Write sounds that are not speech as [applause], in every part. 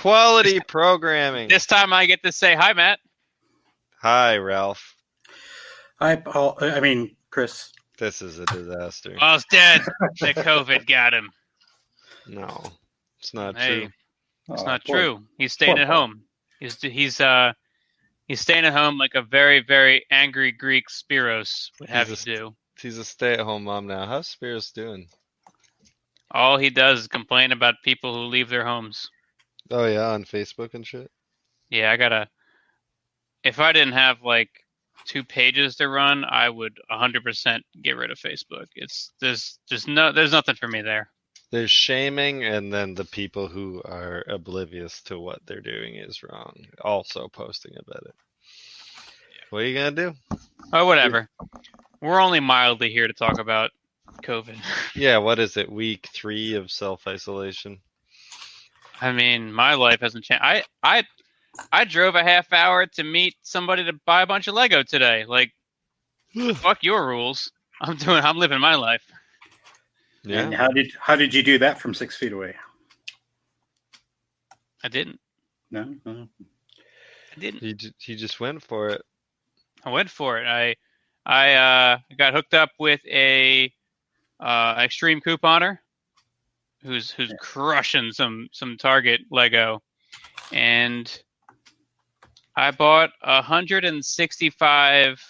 Quality programming. This time I get to say hi, Matt. Hi, Ralph. Hi, Paul. I mean, Chris. This is a disaster. Paul's dead. the COVID got him. No, it's not Hey, true. it's Oh, not poor- true. He's staying at Paul. home. He's he's uh he's staying at home like a very very angry Greek Spiros would have He's you a- do. He's a stay-at-home mom now. How's Spiros doing? All he does is complain about people who leave their homes. Oh yeah, on Facebook and shit. Yeah, I gotta. If I didn't have like two pages to run, I would 100% get rid of Facebook. It's there's just no there's nothing for me there. There's shaming, and then the people who are oblivious to what they're doing is wrong, also posting about it. What are you gonna do? Oh, whatever. We're only mildly here to talk about COVID. [laughs] Yeah, what is it? Week three of self-isolation. I mean, my life hasn't changed. I I I drove a half hour to meet somebody to buy a bunch of Lego today. Like, fuck your rules. [laughs] I'm doing. I'm living my life. Yeah. And how did how did you do that from six feet away? I didn't. No, no. I didn't. he ju- he just went for it. I went for it. I I uh, got hooked up with a uh, extreme couponer who's who's crushing some some Target Lego, and I bought a hundred and sixty five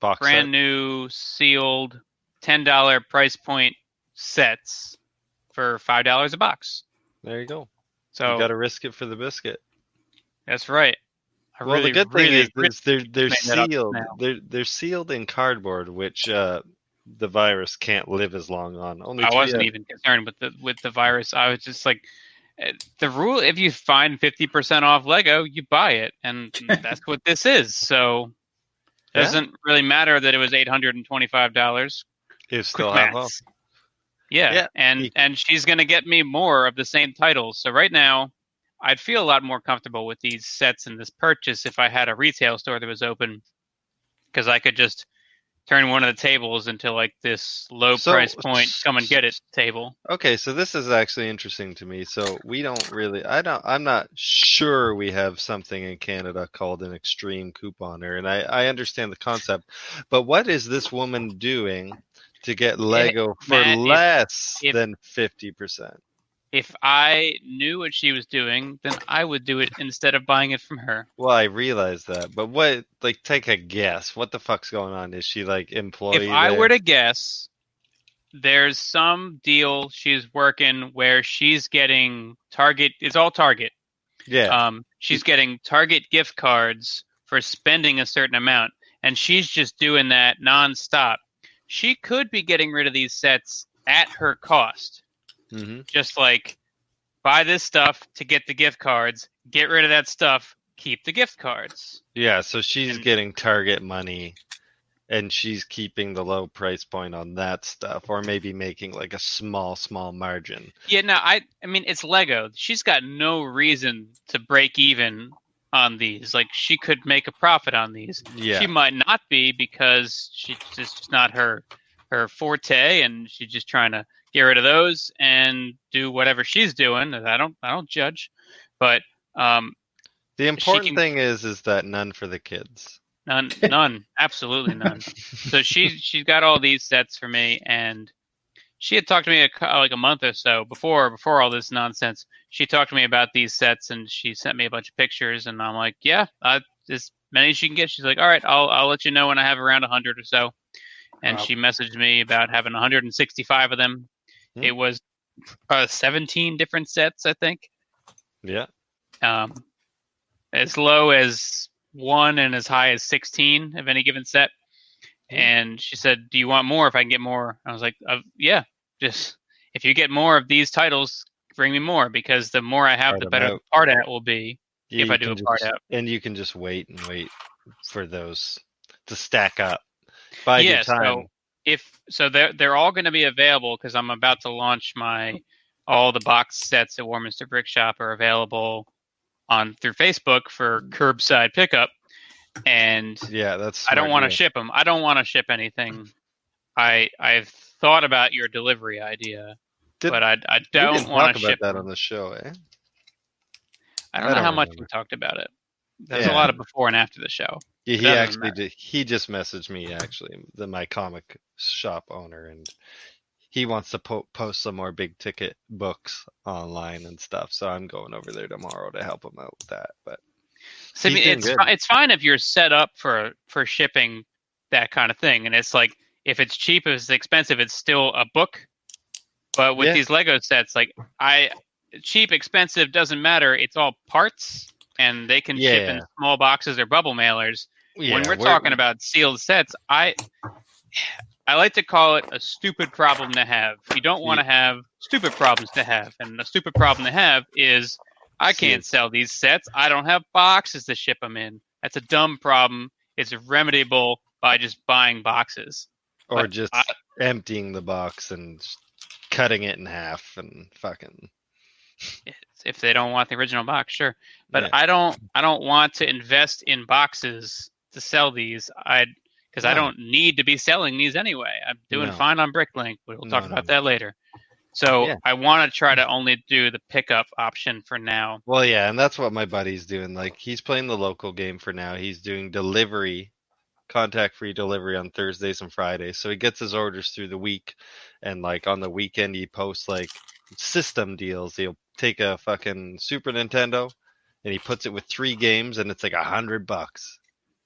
Box brand set. new sealed ten dollar price point sets for five dollars a box. There you go. So you got to risk it for the biscuit. that's right. I well, really, the good thing really, is, is they're they're made that up sealed. They're they're sealed in cardboard, which uh, the virus can't live as long on. Only I wasn't out- even concerned with the with the virus. I was just like, eh, the rule: if you find fifty percent off Lego, you buy it, and [laughs] that's what this is. So, it Yeah. doesn't really matter that it was eight hundred and twenty five dollars. You still Quick have maths. off. Yeah, Yeah. and You- and she's gonna get me more of the same titles. So right now, I'd feel a lot more comfortable with these sets and this purchase if I had a retail store that was open, because I could just turn one of the tables into like this low So- price point, come and get it table. Okay, so this is actually interesting to me. So we don't really, I don't, I'm not sure we have something in Canada called an extreme couponer, and I, I understand the concept, but what is this woman doing to get Lego for Matt, less if- than fifty percent? If I knew what she was doing, then I would do it instead of buying it from her. Well, I realize that, but what? Like, take a guess. What the fuck's going on? Is she like employee? If I there? were to guess, there's some deal she's working where she's getting Target. It's all Target. yeah, Um, she's getting Target gift cards for spending a certain amount, and she's just doing that nonstop. She could be getting rid of these sets at her cost. Hmm Just like buy this stuff to get the gift cards, get rid of that stuff, keep the gift cards. yeah. So she's And- getting Target money, and she's keeping the low price point on that stuff, or maybe making like a small, small margin. Yeah, no, I I mean it's Lego. She's got no reason to break even on these. Like she could make a profit on these. Yeah. She might not be because she's just not her her forte and she's just trying to get rid of those and do whatever she's doing. I don't I don't judge. But um The important can- thing is, is that none for the kids. none [laughs] none, absolutely none. so she [laughs] she's got all these sets for me and she had talked to me a, like a month or so before before all this nonsense she talked to me about these sets and she sent me a bunch of pictures and i'm like yeah uh, as many as she can get she's like all right i'll, I'll let you know when i have around 100 or so and Wow. she messaged me about having 165 of them Hmm. it was uh, 17 different sets i think Yeah. um, as low as one and as high as 16 of any given set. And she said, Do you want more if I can get more? I was like, uh, Yeah, just if you get more of these titles, bring me more because the more I have, Part the better the out. part out will be. Yeah, If I do a part just- out. and you can just wait and wait for those to stack up. By yeah, your time. so if so, they're they're all going to be available because I'm about to launch my all the box sets at Warminster Brick Shop are available on through Facebook for curbside pickup, and yeah, that's. I don't want to ship them. I don't want to ship anything. I I've thought about your delivery idea, Did- but I I don't want to ship. that on the show, eh? I don't I know don't how much we talked about it. There's Yeah. a lot of before and after the show. Yeah, he actually did. He just messaged me actually, the my comic shop owner, and he wants to po- post some more big ticket books online and stuff. So I'm going over there tomorrow to help him out with that. But So, I mean, it's good. it's fine if you're set up for for shipping that kind of thing, and it's like if it's cheap, if it's expensive, it's still a book. But with Yeah. these Lego sets, like I cheap, expensive doesn't matter. It's all parts, and they can ship in small boxes or bubble mailers. yeah, when we're, talking about sealed sets, I I like to call it a stupid problem to have. You don't want to have stupid problems to have, and a stupid problem to have is I can't sell these sets. I don't have boxes to ship them in. That's a dumb problem. It's remediable by just buying boxes. or but just I- emptying the box and cutting it in half and fucking. If they don't want the original box, sure. But Yeah. I don't. I don't want to invest in boxes to sell these. I because I don't need to be selling these anyway. I'm doing No. fine on Bricklink. We'll No, talk no, about no. that later. So Yeah. I want to try to only do the pickup option for now. Well, yeah, and that's what my buddy's doing. Like he's playing the local game for now. He's doing delivery, contact free delivery on Thursdays and Fridays. So he gets his orders through the week, and like on the weekend he posts like system deals. He'll take a fucking Super Nintendo, and he puts it with three games, and it's like a hundred bucks.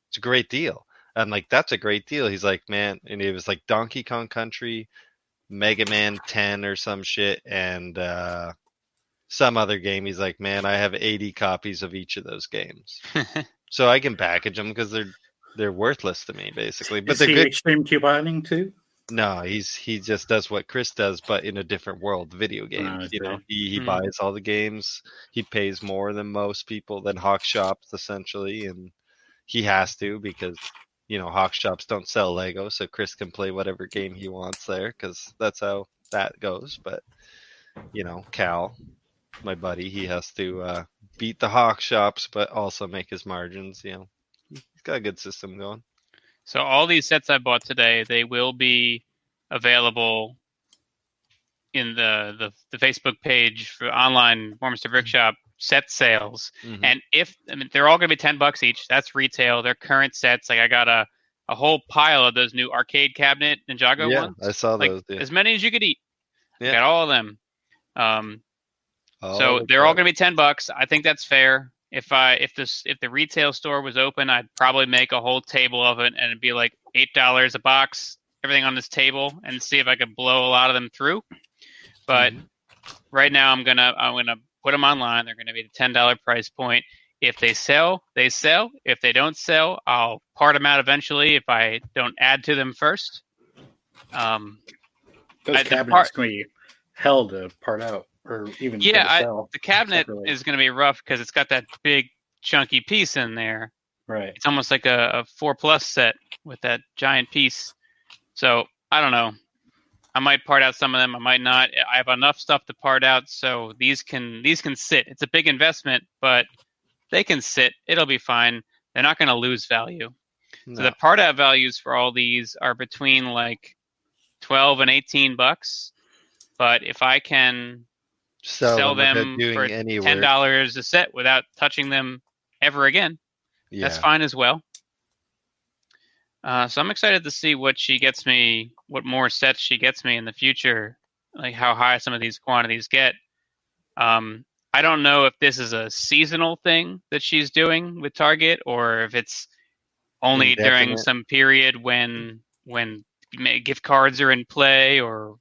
It's a great deal. I'm like, that's a great deal. He's like, man, and it was like Donkey Kong Country, Mega Man 10 or some shit, and uh some other game. He's like, man, I have 80 copies of each of those games, [laughs] so I can package them because they're they're worthless to me basically. But Is they're he good. extreme couponing too? No, he's he just does what Chris does, but in a different world, video games. you know, he he Hmm. buys all the games. He pays more than most people than Hawk Shops essentially, and he has to because you know Hawk Shops don't sell Lego, so Chris can play whatever game he wants there because that's how that goes. But you know, Cal, my buddy, he has to uh, beat the Hawk Shops, but also make his margins. You know, he's got a good system going. So all these sets I bought today, they will be available in the the, the Facebook page for online Warminster Brick Shop set sales. Mhm. And if I mean they're all going to be ten bucks each. That's retail. They're current sets. Like I got a a whole pile of those new arcade cabinet Ninjago yeah, ones. I saw Like those. Yeah. as many as you could eat. Yeah. Got all of them. Um, Oh, so they're all going to be ten bucks. I think that's fair. If I if this if the retail store was open, I'd probably make a whole table of it, and it'd be like eight dollars a box. Everything on this table, and see if I could blow a lot of them through. But right now, I'm gonna I'm gonna put them online. They're gonna be the ten dollar price point. If they sell, they sell. If they don't sell, I'll part them out eventually. If I don't add to them first. Um, Those I- cabinets part- can be hell to part out or even Yeah, I- the cabinet Separately. is going to be rough because it's got that big chunky piece in there. right. It's almost like a, a four plus set with that giant piece. So I don't know. I might part out some of them. I might not. I have enough stuff to part out, so these can these can sit. It's a big investment, but they can sit. It'll be fine. They're not going to lose value. No. So the part out values for all these are between like twelve and eighteen bucks. But if I can sell, sell them, them doing for any ten dollars a set without touching them ever again, Yeah. that's fine as well. Uh, so I'm excited to see what she gets me, what more sets she gets me in the future, like how high some of these quantities get. Um, I don't know if this is a seasonal thing that she's doing with Target, or if it's only during some period when when gift cards are in play, or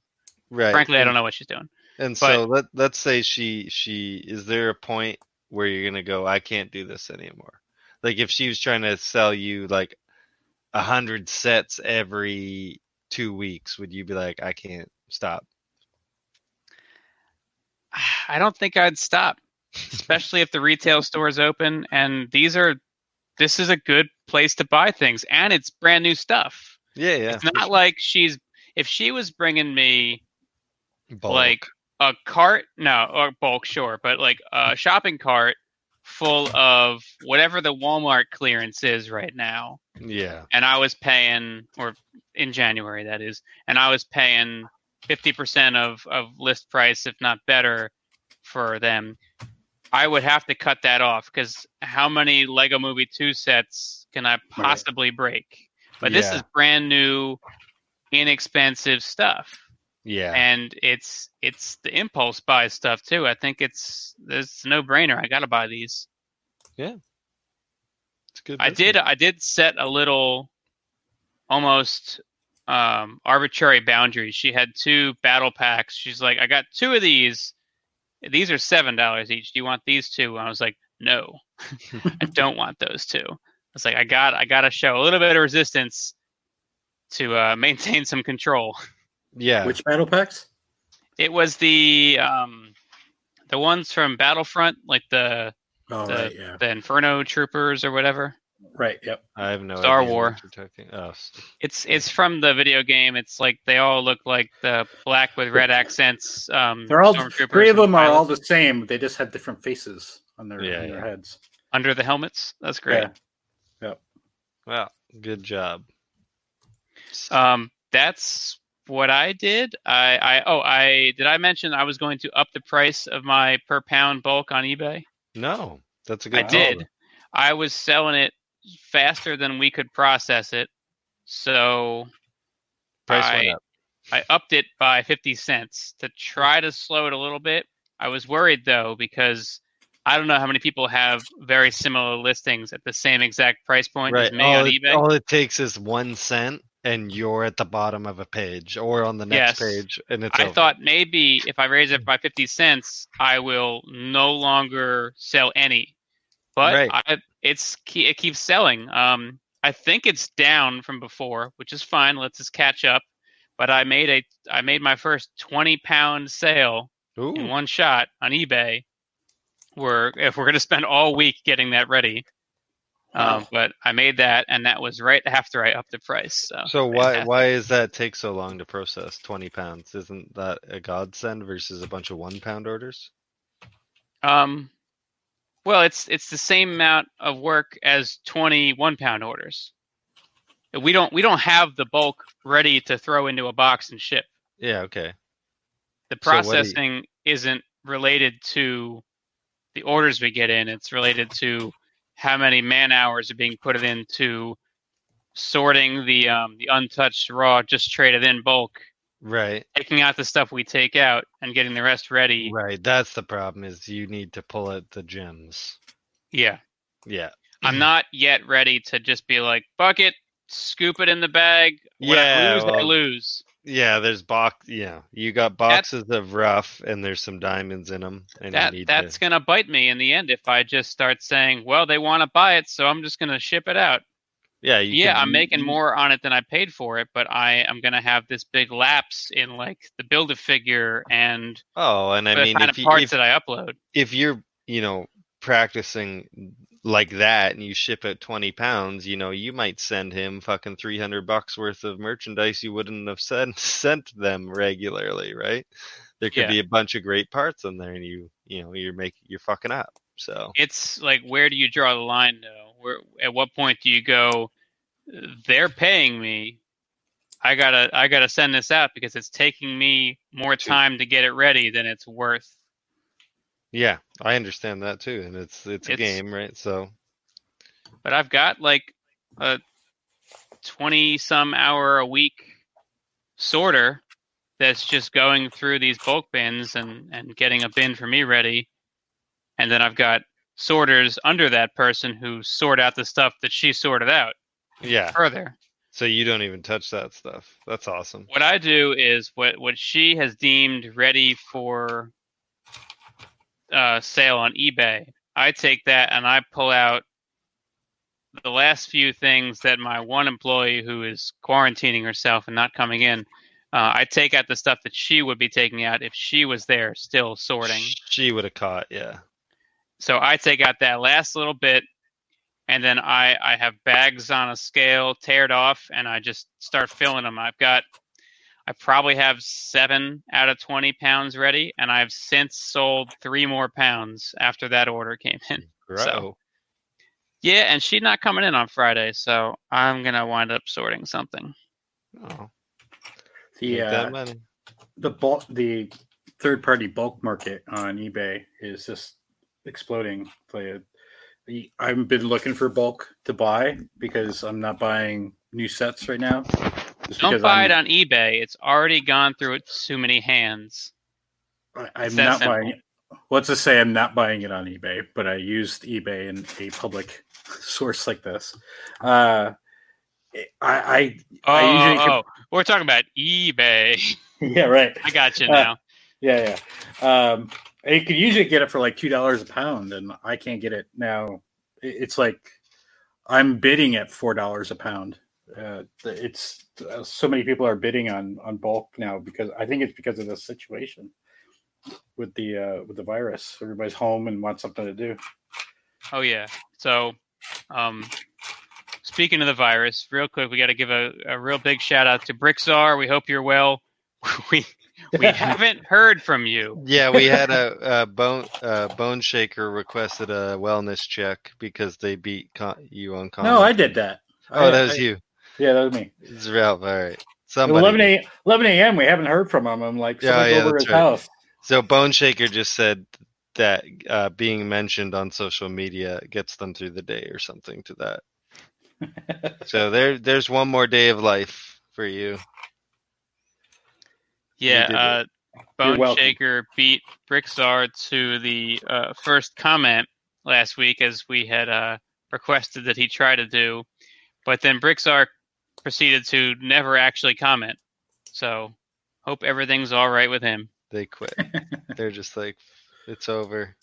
Right. frankly, I don't know what she's doing. And but- so let let's say she she is there a point where you're gonna go, I can't do this anymore. Like if she was trying to sell you like a hundred sets every two weeks, would you be like, I can't stop? [sighs] I don't think I'd stop, especially if the retail store is open and these are this is a good place to buy things and it's brand new stuff. Yeah, yeah. it's not like she's if she was bringing me Bulk. like a cart, no, or bulk sure, but like a shopping cart full of whatever the Walmart clearance is right now yeah, and I was paying, or in January that is, and I was paying fifty percent of of list price, if not better, for them. I would have to cut that off because how many Lego Movie 2 sets can I possibly break? But this is brand new, inexpensive stuff. Yeah. And it's it's the impulse buy stuff too. I think it's it's no brainer. I gotta buy these. Yeah. It's good. I did I did set a little almost um arbitrary boundaries. She had two battle packs. She's like, I got two of these. These are seven dollars each. Do you want these two? And I was like, No. [laughs] I [laughs] don't want those two. I was like, I got I gotta show a little bit of resistance to uh, [laughs] maintain some control. Yeah. Which battle packs? It was the um the ones from Battlefront, like the Oh, the, right, yeah. the Inferno Troopers or whatever. Right, yep. I have no Star idea what War. Oh, It's it's from the video game. It's like they all look like the black with red accents. Um, They're all three of and them are all the same. They just have different faces on their, Yeah, on their yeah. heads. under the helmets. That's great. Yeah. Yep. Well, good job. Um, that's what I did. I, I oh I did I mention I was going to up the price of my per pound bulk on eBay. no, that's a good. I did. I was selling it faster than we could process it, so Price I, went up. I upped it by 50 cents to try to slow it a little bit. I was worried though because I don't know how many people have very similar listings at the same exact price point Right. as me All on it, eBay. all it takes is one cent, and you're at the bottom of a page or on the next Yes. page, and it's. I over. thought maybe if I raise it by 50 cents, I will no longer sell any. But Right. I, it's it keeps selling. Um, I think it's down from before, which is fine. Let's just catch up. But I made a I made my first 20 pound sale Ooh. in one shot on eBay. We're if we're gonna spend all week getting that ready. Um, but I made that, and that was right after I upped the price. So, So why fantastic. why does that take so long to process? Twenty pounds isn't that a godsend versus a bunch of one pound orders? Um, well, it's it's the same amount of work as twenty one pound orders. We don't we don't have the bulk ready to throw into a box and ship. Yeah. Okay. The So you- processing isn't related to the orders we get in. It's related to how many man hours are being put into sorting the um, the untouched raw, just traded in bulk, Right. taking out the stuff we take out, and getting the rest ready. Right. That's the problem. Is you need to pull out the gems. Yeah. Yeah. I'm not yet ready to just be like, bucket, scoop it in the bag. When Yeah, I lose, I lose. Yeah. There's box. Yeah. You got boxes of rough, and there's some diamonds in them, and That that's to. gonna bite me in the end if I just start saying, well, they want to buy it, so I'm just gonna ship it out. Yeah. You yeah, can- I'm making more on it than I paid for it, but I am gonna have this big lapse in like the build a figure and Oh, and I the mean, kind if of you, parts if, that I upload. if you're, you know, practicing like that and you ship it 20 pounds, you know, you might send him fucking 300 bucks worth of merchandise you wouldn't have sent [laughs] sent them regularly, right? There could Yeah. be a bunch of great parts in there and you, you know, you're making you're fucking up. So, It's like where do you draw the line though? Where at what point do you go? They're paying me. I gotta I gotta send this out because it's taking me more time to get it ready than it's worth. Yeah, I understand that too and it's it's a It's- game, right? So, But I've got like a twenty some hour a week sorter that's just going through these bulk bins and, and getting a bin for me ready. And then I've got sorters under that person who sort out the stuff that she sorted out yeah. further. So you don't even touch that stuff. That's awesome. What I do is what what she has deemed ready for uh, sale on eBay. I take that and I pull out the last few things that my one employee who is quarantining herself and not coming in. Uh, I take out the stuff that she would be taking out if she was there still sorting. She would have caught, yeah. So I take out that last little bit, and then I I have bags on a scale teared off, and I just start filling them. I've got I probably have seven out of twenty pounds ready, and I've since sold three more pounds after that order came in. [laughs] Grow. Yeah, and she's not coming in on Friday, so I'm gonna wind up sorting something. Oh, The uh, the bulk, the third party bulk market on eBay is just exploding. Like, I've been looking for bulk to buy because I'm not buying new sets right now. Just Don't buy I'm, it on eBay. It's already gone through too many hands. I- I'm not simple. buying it. Let's just say I'm not buying it on eBay, but I used eBay in a public [laughs] source like this. Uh, I, I Oh, I usually oh, we're talking about eBay. [laughs] yeah right I got you Uh, now. yeah yeah. Um, you could usually get it for like two dollars a pound, and I can't get it now. It's like I'm bidding at four dollars a pound. Uh, it's uh, so many people are bidding on on bulk now because I think it's because of the situation with the uh, with the virus. Everybody's home and wants something to do. Oh yeah. So, um, speaking of the virus, real quick, we got to give a, a real big shout out to Brixar. We hope you're well. [laughs] we we haven't heard from you. Yeah, we had a, [laughs] a bone uh, bone shaker requested a wellness check because they beat con- you on con. No, I did that. Oh, I- that was I- you. Yeah, that was me. It's Ralph. All right. Somebody. 11 a 11 a.m. We haven't heard from him. I'm like, Yeah, yeah, over his right. house. So Bone Shaker just said that uh, being mentioned on social media gets them through the day or something to that. [laughs] so there, there's one more day of life for you. Yeah, did it. uh, Bone. Shaker beat Brixar to the uh, first comment last week, as we had uh, requested that he try to do. But then Brixar proceeded to never actually comment. So, hope everything's all right with him. They quit. [laughs] They're just like, it's over.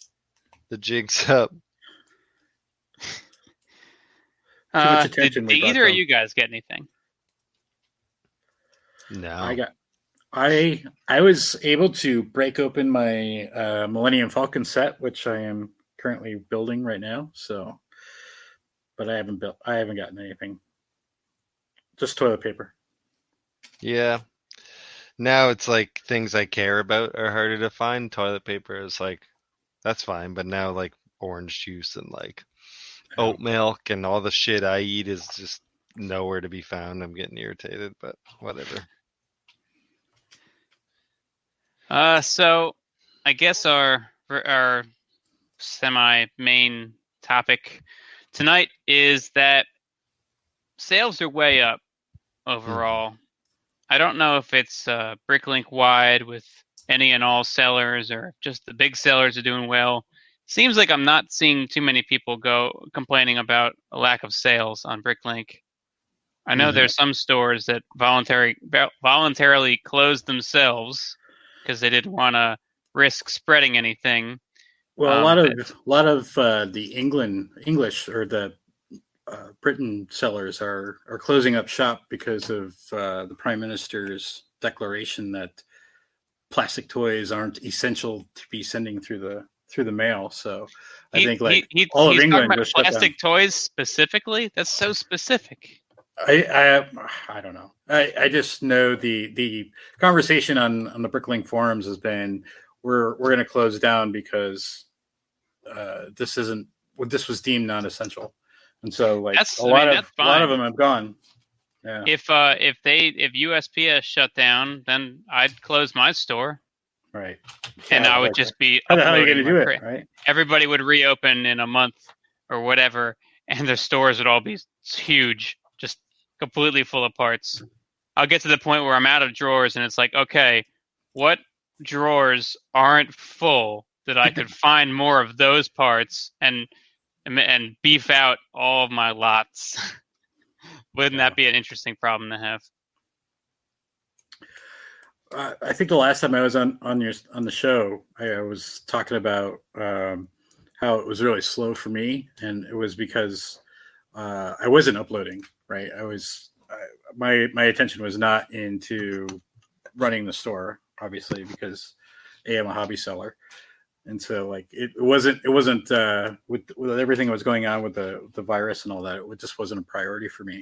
The jig's up. much Uh, did, did either of you guys get anything? No. I got. I I was able to break open my uh, Millennium Falcon set, which I am currently building right now. So, but I haven't built. I haven't gotten anything. Just toilet paper. Yeah. Now it's like things I care about are harder to find. Toilet paper is like, that's fine. But now like orange juice and like oat milk and all the shit I eat is just nowhere to be found. I'm getting irritated, but whatever. Uh, so I guess our our semi main topic tonight is that sales are way up overall. I don't know if it's uh, Bricklink wide with any and all sellers or just the big sellers are doing well. Seems like I'm not seeing too many people go complaining about a lack of sales on Bricklink. I know Mhm. there's some stores that voluntary voluntarily closed themselves because they didn't want to risk spreading anything. Well, a Um, lot of a lot of uh, the England English or the uh, Britain sellers are are closing up shop because of uh, the Prime Minister's declaration that plastic toys aren't essential to be sending through the through the mail. So I He- think like he, he, all of he's England talking about was plastic toys specifically. That's so specific. I, I I don't know. I, I just know the the conversation on on the Bricklink forums has been we're we're going to close down because uh, this isn't well, this was deemed non-essential, and so like That's- a I lot mean, of a lot of them have gone. Yeah, If uh if they if USPS shut down, then I'd close my store right. and Yeah, I would just be how hell are you going to do it? Right. Everybody would reopen in a month or whatever, and their stores would all be huge, just completely full of parts. I'll get to the point where I'm out of drawers, and it's like, okay, what drawers aren't full that I could [laughs] find more of those parts and and, and beef out all of my lots? [laughs] Wouldn't that be an interesting problem to have? Uh, I think the last time I was on on your on the show, I, I was talking about um, how it was really slow for me, and it was because uh, I wasn't uploading. Right, I was I, my my attention was not into running the store, obviously, because a I'm a hobby seller, and so like it, it wasn't it wasn't uh, with with everything that was going on with the the virus and all that. It just wasn't a priority for me.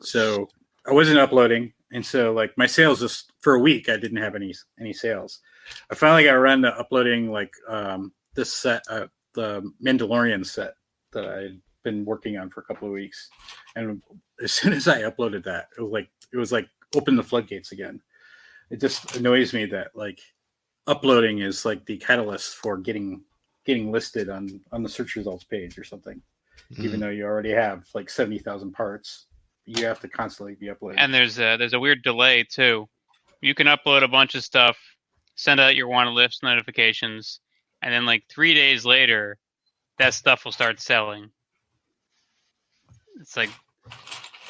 So I wasn't uploading, and so like my sales just for a week, I didn't have any any sales. I finally got around to uploading like um, this set, uh, the Mandalorian set that I'd been working on for a couple of weeks, and as soon as I uploaded that, it was like it was like open the floodgates again. It just annoys me that like uploading is like the catalyst for getting getting listed on on the search results page or something, Mm-hmm. even though you already have like seventy thousand parts. You have to constantly be uploading. And there's a there's a weird delay too. You can upload a bunch of stuff, send out your wanted list notifications, and then like three days later, that stuff will start selling. It's like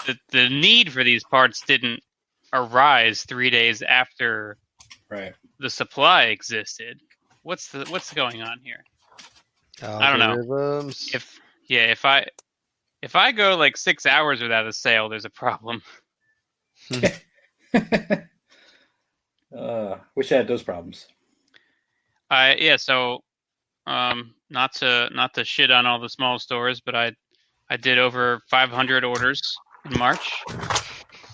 the the need for these parts didn't arise three days after right. the supply existed. What's the what's going on here? I don't know. If yeah, if I if I go like six hours without a sale, there's a problem. [laughs] [laughs] uh, wish I had those problems. I yeah, so um not to not to shit on all the small stores, but I I did over 500 orders in March.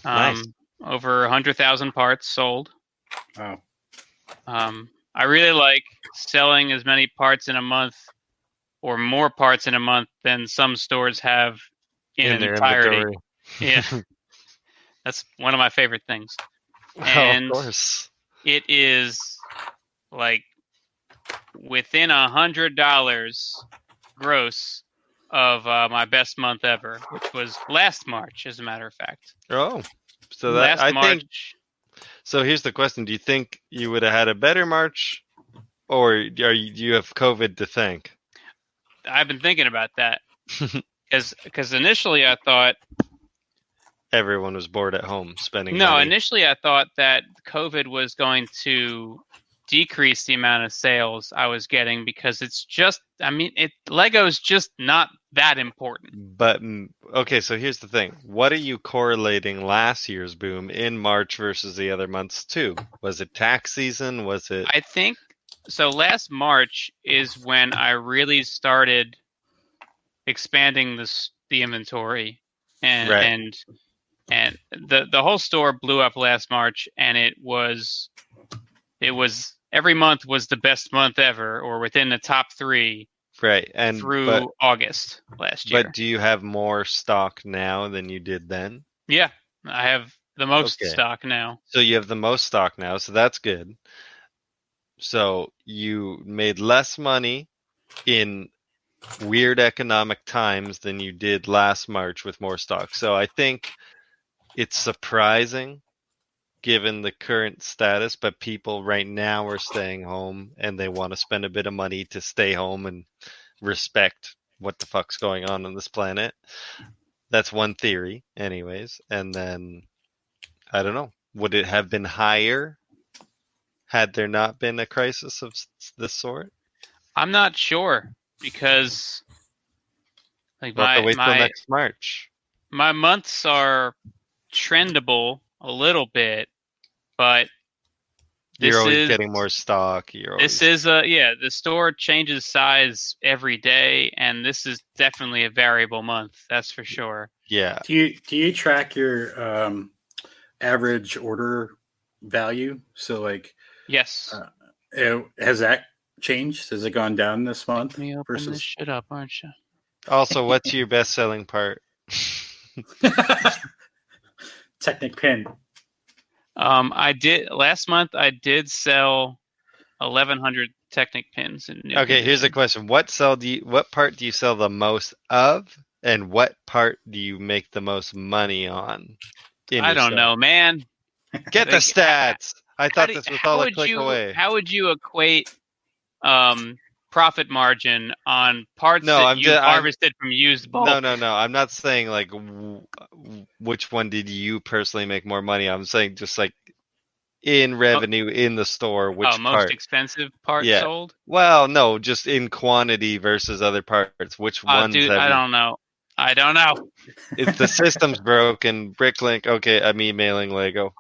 Um Nice. over 100,000 parts sold. Wow. Um I really like selling as many parts in a month or more parts in a month than some stores have in, their entirety. inventory. Yeah. [laughs] That's one of my favorite things. Oh, And- of course. it is like within a hundred dollars gross of uh, my best month ever, which was last March, as a matter of fact. Oh, so that last I March, think. So here's the question: Do you think you would have had a better March, or are you, do you have COVID to thank? I've been thinking about that [laughs] because initially I thought Everyone was bored at home spending. no, money. initially I thought that COVID was going to decrease the amount of sales I was getting because it's just I mean it Lego's just not that important. But mm, okay, so here's the thing: What are you correlating last year's boom in March versus the other months too? Was it tax season? Was it? I think so. Last March is when I really started expanding this the inventory, and Right. and and the the whole store blew up last March, and it was it was every month was the best month ever, or within the top three right, and through but, August last year. but do you have more stock now than you did then? yeah, I have the most Okay. stock now. So you have the most stock now, so that's good. So you made less money in weird economic times than you did last March with more stock. So I think it's surprising given the current status, but people right now are staying home and they want to spend a bit of money to stay home and respect what the fuck's going on on this planet. That's one theory, anyways. And then I don't know. Would it have been higher had there not been a crisis of this sort? I'm not sure because like We'll my wait my, till next March. my months are trendable a little bit, but this You're always is getting more stock. You're always, this is a yeah. The store changes size every day, and this is definitely a variable month. That's for sure. yeah. Do you do you track your um, average order value? So like, Yes. Uh, uh, has that changed? Has it gone down this month? Let me open this versus- shit up, aren't you? Also, what's [laughs] your best selling part? [laughs] [laughs] Technic pin. Um, I did last month. I did sell eleven hundred Technic pins. In new Okay, here's a condition. question: What sell do you? What part do you sell the most of, and what part do you make the most money on? in I don't sale? know, man. Get the stats. I thought do- this was all a would click you, away. How would you equate um, profit margin on parts No, that I'm you ju- I'm- harvested from used bulk? No, no, no. I'm not saying like w- which one did you personally make more money. I'm saying just like in revenue in the store, oh, which oh, most part? expensive part Yeah. sold. well, no, just in quantity versus other parts. Which Oh, ones? dude, I don't know. I don't know. If the system's broken, [laughs] Bricklink. Okay, I'm emailing Lego.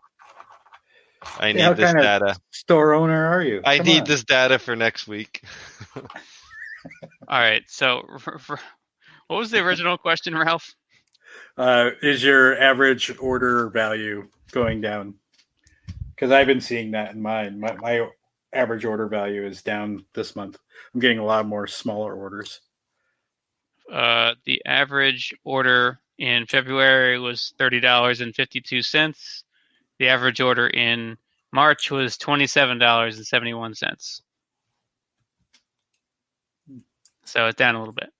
I need Yeah, what this kind of- data. Store owner are you? I Come need on. this data for next week. [laughs] All right. So, [laughs] what was the original question, Ralph? Uh, is your average order value going down? Because I've been seeing that in mine. My, my average order value is down this month. I'm getting a lot more smaller orders. Uh, the average order in February was thirty dollars and fifty-two cents. The average order in March was twenty-seven dollars and seventy-one cents. So it's down a little bit.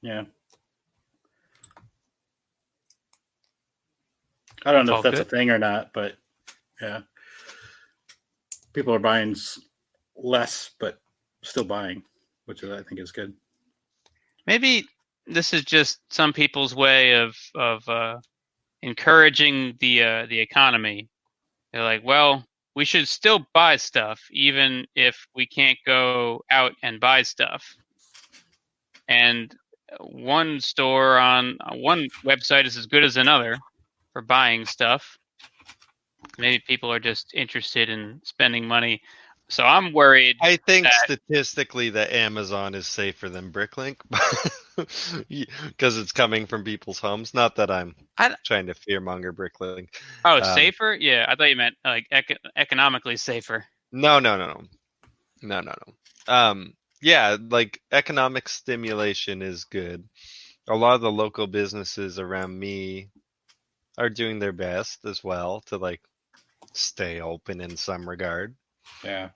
Yeah. I don't know if that's good. a thing or not, but yeah. People are buying less, but still buying, which I think is good. Maybe this is just some people's way of of uh, encouraging the uh, the economy. They're like, well, we should still buy stuff even if we can't go out and buy stuff. And one store on one website is as good as another for buying stuff. Maybe people are just interested in spending money. So I'm worried. I think that- statistically that Amazon is safer than Bricklink [laughs] because it's coming from people's homes. Not that I'm I- trying to fearmonger Bricklink. Oh, Um, safer? Yeah, I thought you meant like econ- economically safer. No, no, no, no, no, no, no. Um, yeah, like economic stimulation is good. A lot of the local businesses around me are doing their best as well to like stay open in some regard, Yeah.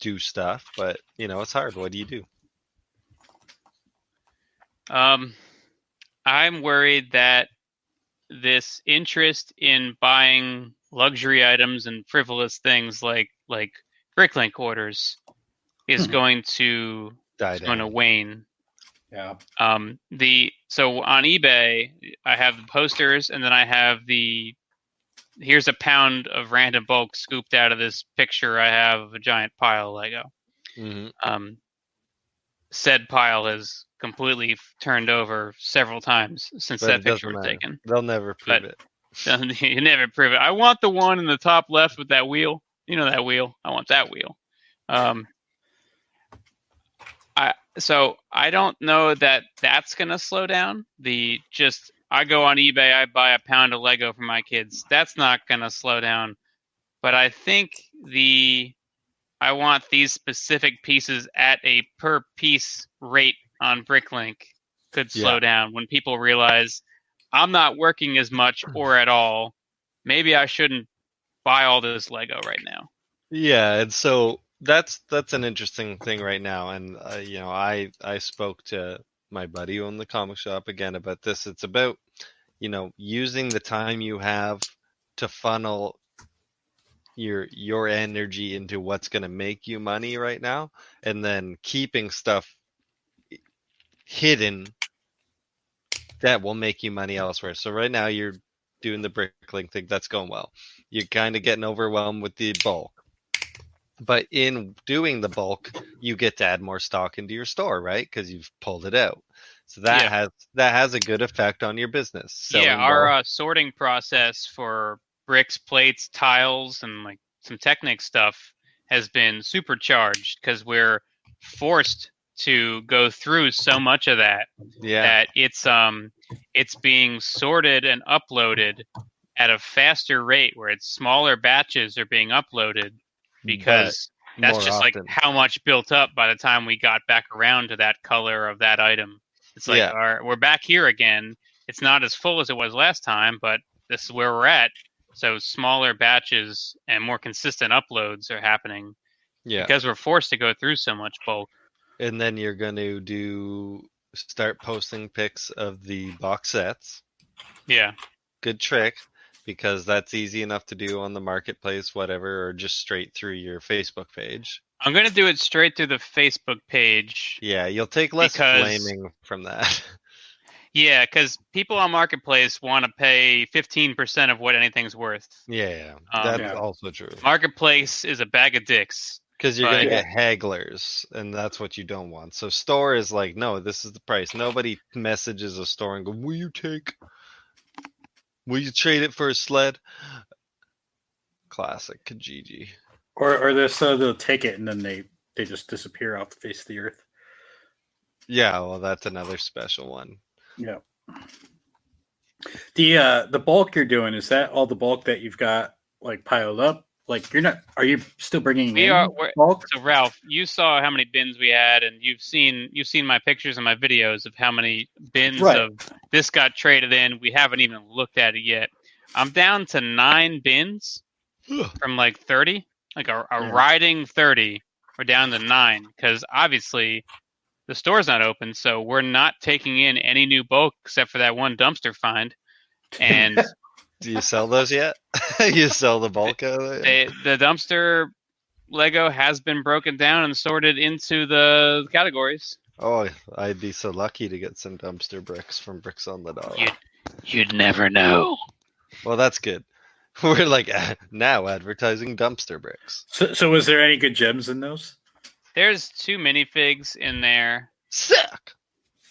do stuff, but you know, it's hard. What do you do? Um, I'm worried that this interest in buying luxury items and frivolous things like like Bricklink orders is Hmm. going to Die is going to wane. Yeah. Um, the so on eBay, I have the posters, and then I have the here's a pound of random bulk scooped out of this picture I have of a giant pile of Lego. Mhm. um, said pile has completely f- turned over several times since But that picture was matter. taken. They'll never prove But- it. [laughs] [laughs] you never prove it. I want the one in the top left with that wheel. You know that wheel. I want that wheel. Um, I so I don't know that that's gonna slow down. The just I go on eBay, I buy a pound of Lego for my kids. That's not gonna slow down. But I think the I want these specific pieces at a per piece rate on Bricklink could slow Yeah. down when people realize I'm not working as much [clears throat] or at all. Maybe I shouldn't buy all this Lego right now. Yeah, and so that's that's an interesting thing right now, and uh, you know, I I spoke to my buddy owned the comic shop again about this. It's about you know using the time you have to funnel your your energy into what's going to make you money right now, and then keeping stuff hidden that will make you money elsewhere. So right now you're doing the Bricklink thing. That's going well. You're kind of getting overwhelmed with the bulk. But in doing the bulk, you get to add more stock into your store, right? Because you've pulled it out. So that Yeah. has that has a good effect on your business. yeah, our uh, sorting process for bricks, plates, tiles, and like some Technic stuff has been supercharged because we're forced to go through so much of that yeah, that it's um it's being sorted and uploaded at a faster rate where it's smaller batches are being uploaded because that's just often. like how much built up by the time we got back around to that color of that item. It's like Yeah. our, we're back here again. It's not as full as it was last time, but this is where we're at. So smaller batches and more consistent uploads are happening yeah. because we're forced to go through so much bulk. and then you're going to do start posting pics of the box sets. Yeah. Good trick because that's easy enough to do on the marketplace, whatever, or just straight through your Facebook page. I'm going to do it straight through the Facebook page. Yeah, you'll take less Because- flaming from that. [laughs] Yeah, because people on Marketplace want to pay 15% of what anything's worth. yeah, Um, that's Yeah. also true. Marketplace is a bag of dicks. Because you're gonna get hagglers, and that's what you don't want. So store is like, no, this is the price. Nobody messages a store and go, "Will you take? Will you trade it for a sled?" Classic Kijiji. Or or they're so they'll take it and then they they just disappear off the face of the earth. Yeah, well, that's another special one. Yeah. The uh the bulk you're doing is that all the bulk that you've got like piled up? Like you're not are you still bringing We in are- we're- bulk? So Ralph, you saw how many bins we had, and you've seen you've seen my pictures and my videos of how many bins Right. of this got traded in. We haven't even looked at it yet. I'm down to nine bins from like thirty, like a, a Yeah. riding thirty. We're down to nine because obviously the store's not open, so we're not taking in any new bulk except for that one dumpster find. [laughs] And Do you sell those yet? [laughs] you sell the bulk of it? they, the dumpster Lego has been broken down and sorted into the categories. Oh, I'd be so lucky to get some dumpster bricks from Bricks on the Dollar. You'd, You'd never know. Well, that's good. [laughs] We're like [laughs] now advertising dumpster bricks. So, so was there any good gems in those? There's two minifigs in there, Sick.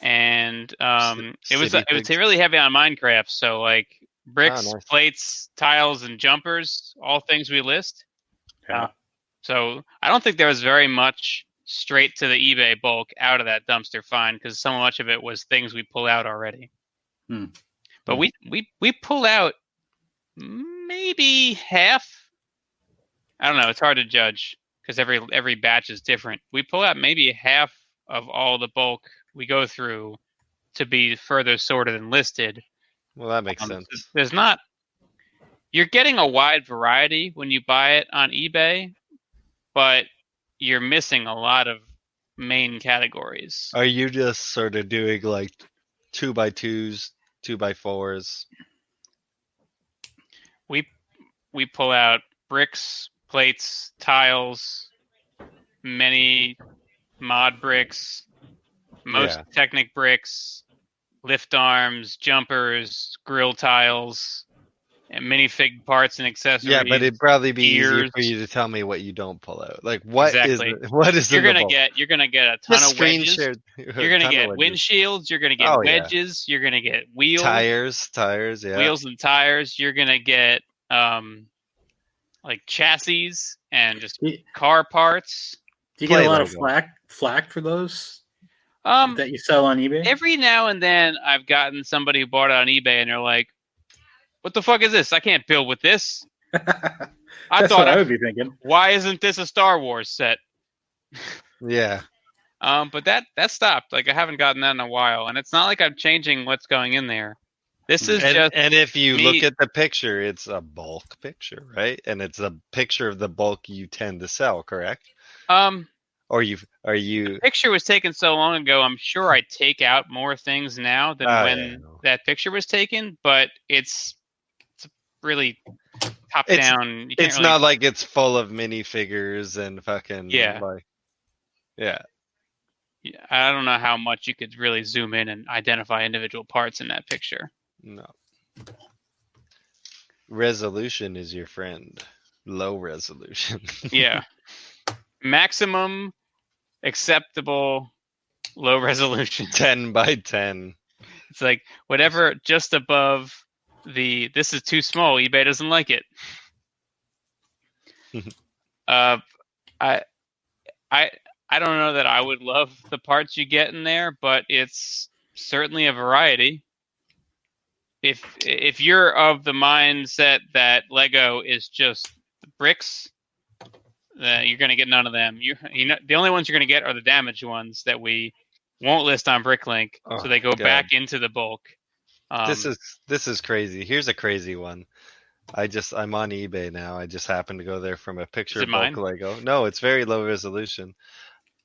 and um, Ci- it was city it was really heavy on Minecraft. So like bricks, nice. plates, tiles, and jumpers, all things we list. Yeah. So I don't think there was very much straight to the eBay bulk out of that dumpster find because so much of it was things we pull out already. Hmm. But we we we pull out maybe half. I don't know. It's hard to judge because every every batch is different. We pull out maybe half of all the bulk we go through to be further sorted and listed. Well, that makes Um, sense. There's not. You're getting a wide variety when you buy it on eBay, but you're missing a lot of main categories. Are you just sort of doing like two by twos, two by fours? We we pull out bricks, plates, tiles, many mod bricks, most Yeah. Technic bricks, lift arms, jumpers, grill tiles, and minifig parts and accessories. Yeah, but it'd probably be easier for you to tell me what you don't pull out. Like what is Exactly. it- [laughs] what is you're gonna get you're gonna get a ton Just of screen wedges. share. You're [laughs] gonna get windshields. You're gonna get Oh, yeah. wedges. You're gonna get wheels, tires, tires. Yeah. wheels and tires. You're gonna get um, like chassis and just car parts. do you get Play a lot of Lego. flack flack for those Um, that you sell on eBay? every now and then I've gotten somebody who bought it on eBay and they're like, "What the fuck is this? I can't build with this." [laughs] I That's thought, what I I- would be thinking. why isn't this a Star Wars set? Yeah. [laughs] Um, but that that stopped. Like I haven't gotten that in a while, and it's not like I'm changing what's going in there. This is And, just and if you me- look at the picture, it's a bulk picture, right? And it's a picture of the bulk you tend to sell, correct? um. Or you are you picture was taken so long ago. I'm sure I take out more things now than Oh, when yeah, that picture was taken. But it's it's really top It's- down. It's really- not like it's full of minifigures and fucking Yeah. like yeah. Yeah, I don't know how much you could really zoom in and identify individual parts in that picture. No. Resolution is your friend. Low resolution. [laughs] Yeah. Maximum acceptable low resolution. [laughs] 10 by 10. It's like whatever just above the this is too small, eBay doesn't like it. [laughs] uh I I I don't know that I would love the parts you get in there, but it's certainly a variety. If if you're of the mindset that Lego is just bricks, uh, you're going to get none of them. You you know the only ones you're going to get are the damaged ones that we won't list on BrickLink, Oh, so they go God. back into the bulk. Um, this is this is crazy. Here's a crazy one. I just I'm on eBay now. I just happened to go there from a picture of bulk mine? Lego. No, it's very low resolution.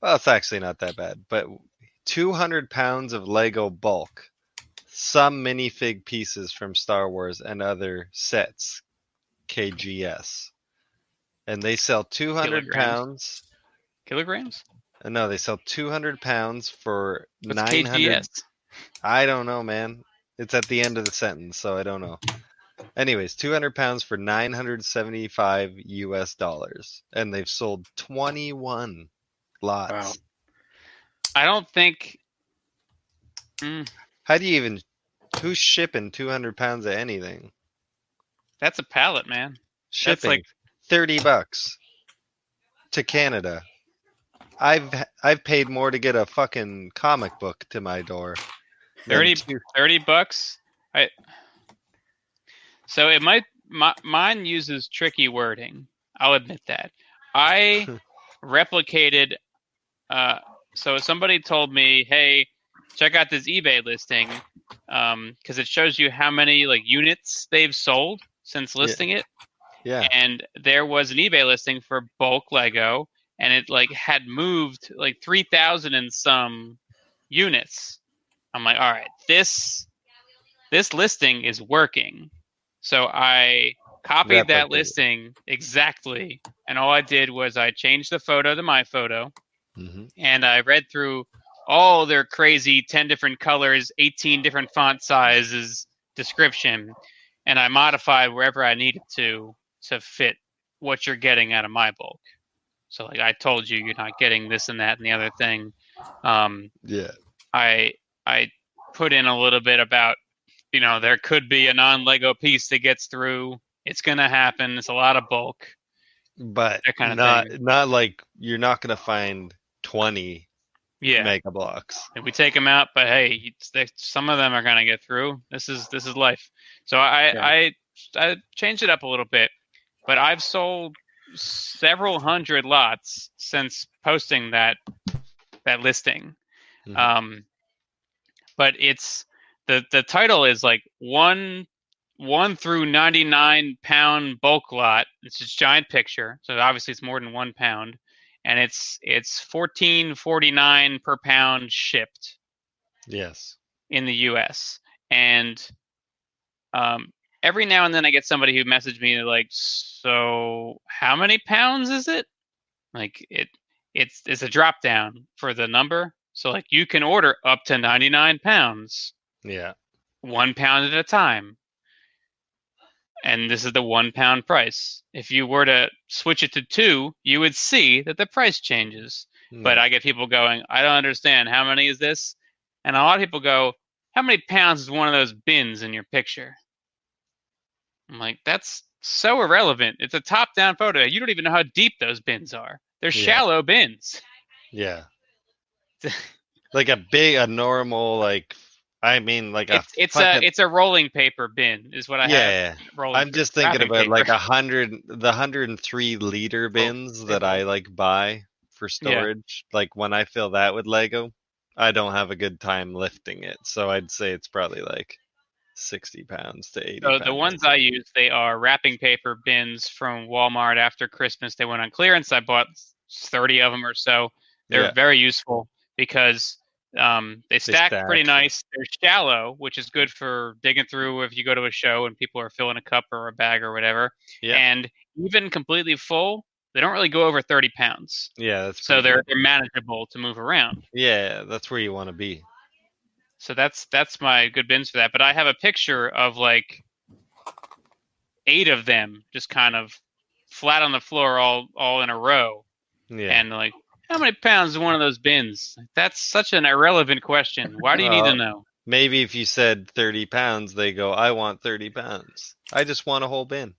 Well, it's actually not that bad, but 200 pounds of Lego bulk, some minifig pieces from Star Wars and other sets, KGS, and they sell 200 Kilograms? pounds. kilograms. uh, No, they sell 200 pounds for What's 900 KGS? I don't know, man. It's at the end of the sentence, so I don't know. Anyways, 200 pounds for 975 US dollars, and they've sold 21 lots. Wow. I don't think. Mm, How do you even? Who's shipping 200 pounds of anything? that's a pallet, man. Shipping like- 30 bucks to Canada. I've I've paid more to get a fucking comic book to my door. than 30 30 bucks. I. So it might. My, mine uses tricky wording. I'll admit that. I [laughs] replicated. Uh, so somebody told me, "Hey, check out this eBay listing, because it shows you how many like units they've sold since listing it." Yeah. and there was an eBay listing for bulk Lego, and it like had moved like three thousand and some units. I'm like, all right, this this listing is working. So I copied that Replicate it. listing exactly, and all I did was I changed the photo to my photo, hmm and I read through all their crazy 10 different colors, 18 different font sizes description, and I modified wherever I needed to to fit what you're getting out of my bulk. So like I told you you're not getting this and that and the other thing. Um, Yeah. I I put in a little bit about you know there could be a non-Lego piece that gets through. It's gonna happen. It's a lot of bulk. But That kinda not thing. not like you're not gonna find twenty Yeah. Mega Bloks. if we take them out but hey they- some of them are going to get through this is this is life so i Yeah. i i changed it up a little bit but i've sold several hundred lots since posting that that listing Mhm. um but it's the the title is like one one through 99 pound bulk lot it's a giant picture so obviously it's more than one pound and it's it's 14.49 per pound shipped Yes. in the US. And um, every now and then I get somebody who messaged me like, "So how many pounds is it?" Like it, it's it's a drop down for the number. So like you can order up to 99 pounds, Yeah. one pound at a time. And this is the one pound price. If you were to switch it to two, you would see that the price changes. Hmm. But I get people going, I don't understand. How many is this? And a lot of people go, How many pounds is one of those bins in your picture? I'm like, That's so irrelevant. It's a top down photo. You don't even know how deep those bins are. They're Yeah. shallow bins. yeah. [laughs] like a big, a normal, like I mean, like It's a it's fucking- a it's a rolling paper bin, is what I have. yeah. I'm just thinking about like a hundred, the hundred and three liter oh, bins that I like buy for Yeah. storage. Like when I fill that with Lego, I don't have a good time lifting it. So I'd say it's probably like sixty pounds to eighty. So the ones I use, they are wrapping paper bins from Walmart after Christmas. They went on clearance. I bought 30 of them or so. They're Yeah. very useful because um, they stack pretty stack. nice. They're shallow, which is good for digging through if you go to a show and people are filling a cup or a bag or whatever. Yeah. And even completely full, they don't really go over 30 pounds. yeah, that's So they're they're manageable to move around. yeah, that's where you want to be. So that's that's my good bins for that. But I have a picture of like eight of them just kind of flat on the floor all all in a row. Yeah. And like, how many pounds is one of those bins? That's such an irrelevant question. Why do you need to know? Maybe if you said 30 pounds, they go, I want 30 pounds. I just want a whole bin.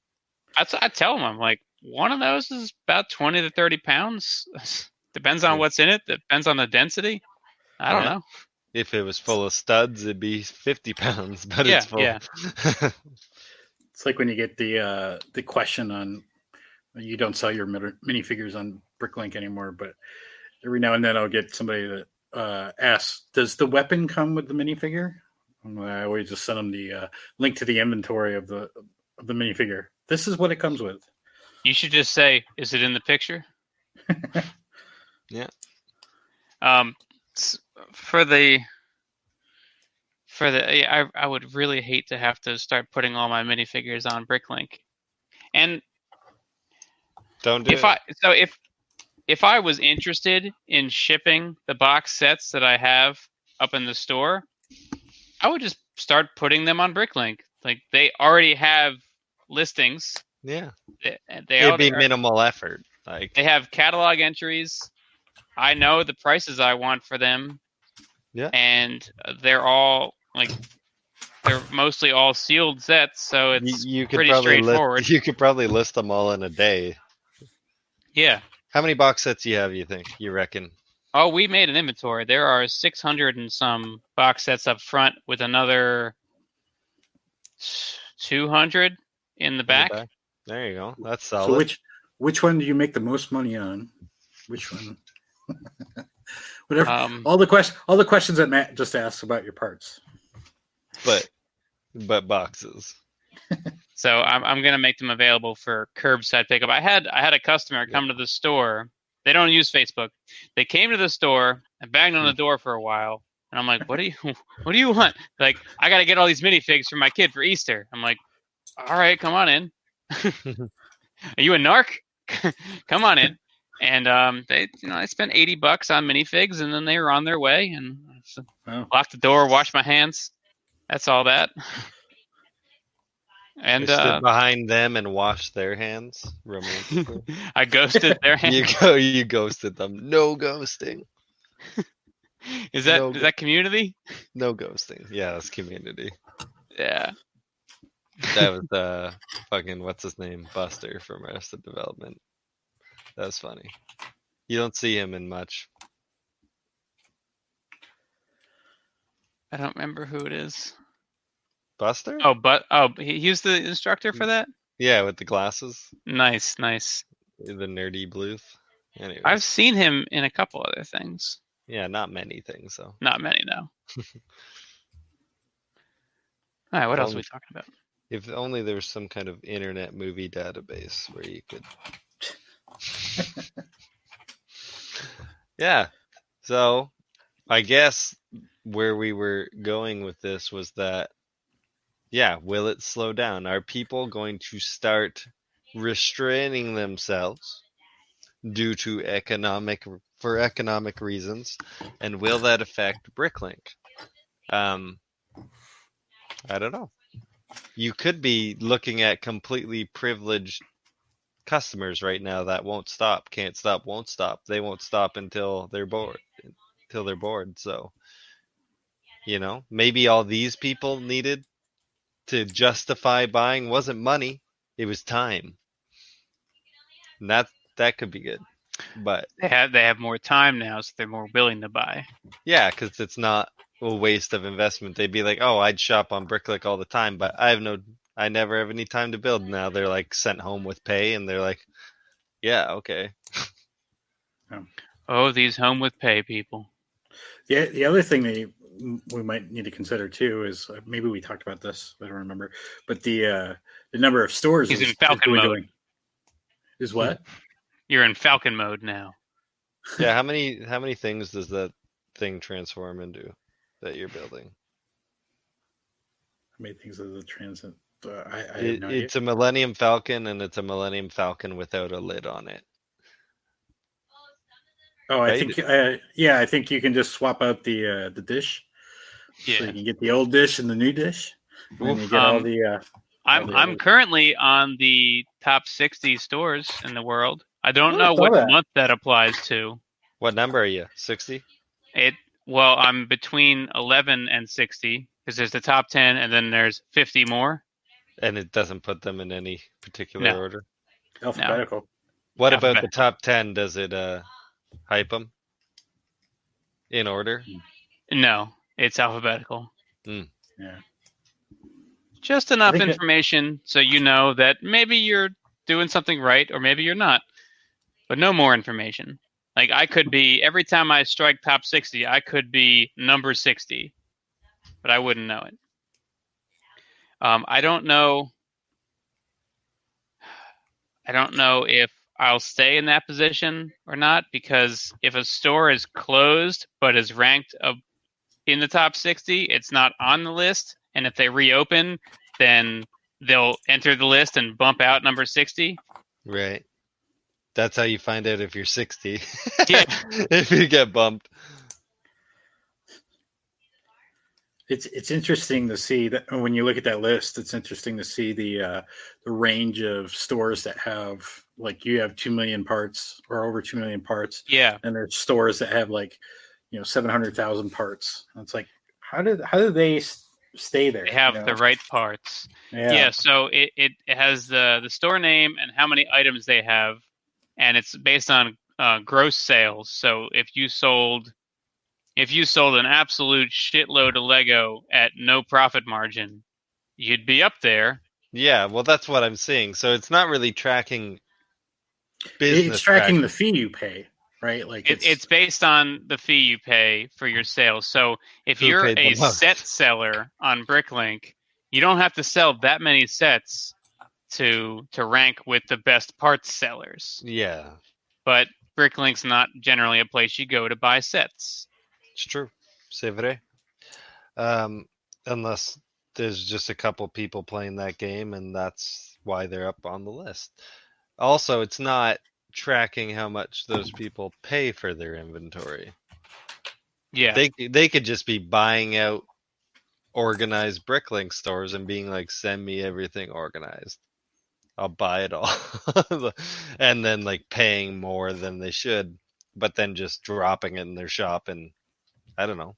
I, t- I tell them, I'm like, one of those is about 20 to 30 pounds. [laughs] Depends on hmm. what's in it. Depends on the density. I don't Yeah. know. If it was full of studs, it'd be 50 pounds, but Yeah, it's full. yeah. [laughs] It's like when you get the uh, the question on you don't sell your mini- minifigures on Bricklink anymore, but every now and then I'll get somebody that uh, asks, "Does the weapon come with the minifigure?" And I always just send them the uh, link to the inventory of the of the minifigure. This is what it comes with. You should just say, "Is it in the picture?" [laughs] Yeah. Um, s- for the for the I I would really hate to have to start putting all my minifigures on Bricklink, and Don't do if it. I so if if I was interested in shipping the box sets that I have up in the store, I would just start putting them on Bricklink. Like they already have listings. yeah. They, they It'd be already- minimal effort. Like, they have catalog entries. I know the prices I want for them. Yeah. And uh, they're all like they're mostly all sealed sets, so it's you could pretty probably straightforward. list, [laughs] you could probably list them all in a day. yeah. How many box sets do you have, you think? You reckon? Oh, we made an inventory. There are 600 and some box sets up front with another 200 in the In the back. There you go. That's So solid. which which one do you make the most money on? Which one? [laughs] Whatever. Um, all the quest all the questions that Matt just asked about your parts. but but boxes. [laughs] So I'm I'm gonna make them available for curbside pickup. I had I had a customer come to the store They don't use Facebook. They came to the store and banged on the door for a while. And I'm like, what do you [laughs] what do you want? Like, I gotta get all these minifigs for my kid for Easter. I'm like, all right, come on in. Are you a narc? come on in. And um, they, you know, I spent eighty bucks on minifigs, and then they were on their way. And so Wow. locked the door, washed my hands. That's all that. [laughs] And I stood uh, behind them and washed their hands romantically. [laughs] I ghosted their [laughs] hands. you go, you ghosted them. No ghosting. Is that no is that community? No ghosting. Yeah, that's community. Yeah. That was uh fucking what's his name? Buster from Arrested Development. That was funny. You don't see him in much. I don't remember who it is. Buster? Oh, but oh, he, he's the instructor for that. Yeah, with the glasses, Nice, nice. the nerdy blues. Anyway, I've seen him in a couple other things. yeah, not many things though. Not many, though. [laughs] All right, what else are we talking about? If only there was some kind of internet movie database where you could. [laughs] yeah. So, I guess where we were going with this was that, yeah, will it slow down? Are people going to start restraining themselves due to economic for economic reasons, and will that affect Bricklink? Um, I don't know you could be looking at completely privileged customers right now that won't stop, can't stop, won't stop. They won't stop until they're bored, until they're bored. So, you know, maybe all these people needed to justify buying wasn't money, it was time. And that that could be good. But They have they have more time now, so they're more willing to buy. yeah, because it's not a waste of investment. They'd be like, "Oh, I'd shop on Bricklink all the time, but I have no, I never have any time to build." Now they're like sent home with pay, and they're like, "Yeah, okay." Oh, these home with pay people. The the other thing that you, we might need to consider too is uh, maybe we talked about this. I don't remember, but the uh, the number of stores He's is, in Falcon is mode. dwindling. Is what? [laughs] You're in Falcon mode now. [laughs] Yeah, how many how many things does that thing transform into that you're building? How many things is the transit? Uh, I, I It, no idea. it's a Millennium Falcon, and it's a Millennium Falcon without a lid on it. Oh, I right? think uh, yeah, I think you can just swap out the uh, the dish. So you can get the old dish and the new dish. And then you get all Um, the uh, I'm the I'm currently on the top 60 stores in the world. I don't Oh, I know what that. month that applies to. What number are you? Sixty? It well, I'm between 11 and 60 because there's the top 10 and then there's 50 more. And it doesn't put them in any particular No. order. alphabetical. What about the top ten? Does it uh hype them in order? No, it's alphabetical. Yeah. Just enough think that- information so you know that maybe you're doing something right or maybe you're not. But no more information. Like I could be every time I strike top 60, I could be number 60. But I wouldn't know it. Um, I don't know I don't know if I'll stay in that position or not because if a store is closed but is ranked up in the top 60, it's not on the list. And if they reopen, then they'll enter the list and bump out number 60. Right. That's how you find out if you're 60. Yeah. [laughs] if you get bumped. It's it's interesting to see that when you look at that list. It's interesting to see the uh, the range of stores that have like you have two million parts or over two million parts, Yeah. and there's stores that have like you know seven hundred thousand parts. And it's like how did how do they stay there? They have you know? the right parts. yeah. Yeah. so it, it, it has the, the store name and how many items they have. And it's based on uh, gross sales. So if you sold if you sold an absolute shitload of Lego at no profit margin, you'd be up there. Yeah, well, that's what I'm seeing. So it's not really tracking business. it's tracking track- the fee you pay, right? Like It, it's based on the fee you pay for your sales. So if you're a set seller on Bricklink, you don't have to sell that many sets to to rank with the best parts sellers. Yeah. But Bricklink's not generally a place you go to buy sets. It's true. C'est vrai. Um, unless there's just a couple people playing that game, and that's why they're up on the list. Also, it's not tracking how much those people pay for their inventory. Yeah. They they could just be buying out organized Bricklink stores and being like, "Send me everything organized." I'll buy it all, [laughs] and then like paying more than they should, but then just dropping it in their shop and I don't know.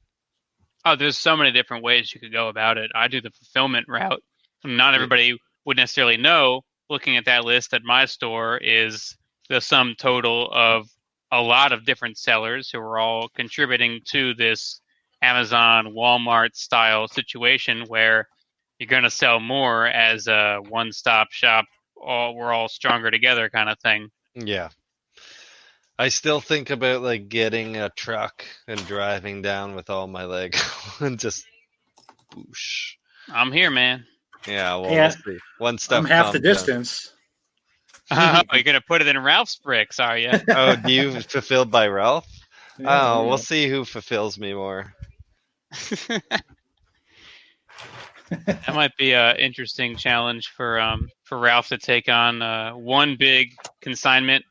Oh, there's so many different ways you could go about it. I do the fulfillment route. Not everybody would necessarily know. Looking at that list at my store is the sum total of a lot of different sellers who are all contributing to this Amazon, Walmart style situation where you're going to sell more as a one stop shop. All we're all stronger together kind of thing. Yeah. I still think about like getting a truck and driving down with all my Lego [laughs] and just boosh. I'm here, man. Yeah, well, Yeah. we'll see. One step. I'm half the distance. [laughs] Oh, you're gonna put it in Ralph's bricks, are you? [laughs] Oh, do you fulfilled by Ralph? Yeah, oh, yeah. we'll see who fulfills me more. that might be a interesting challenge for um for Ralph to take on uh, one big consignment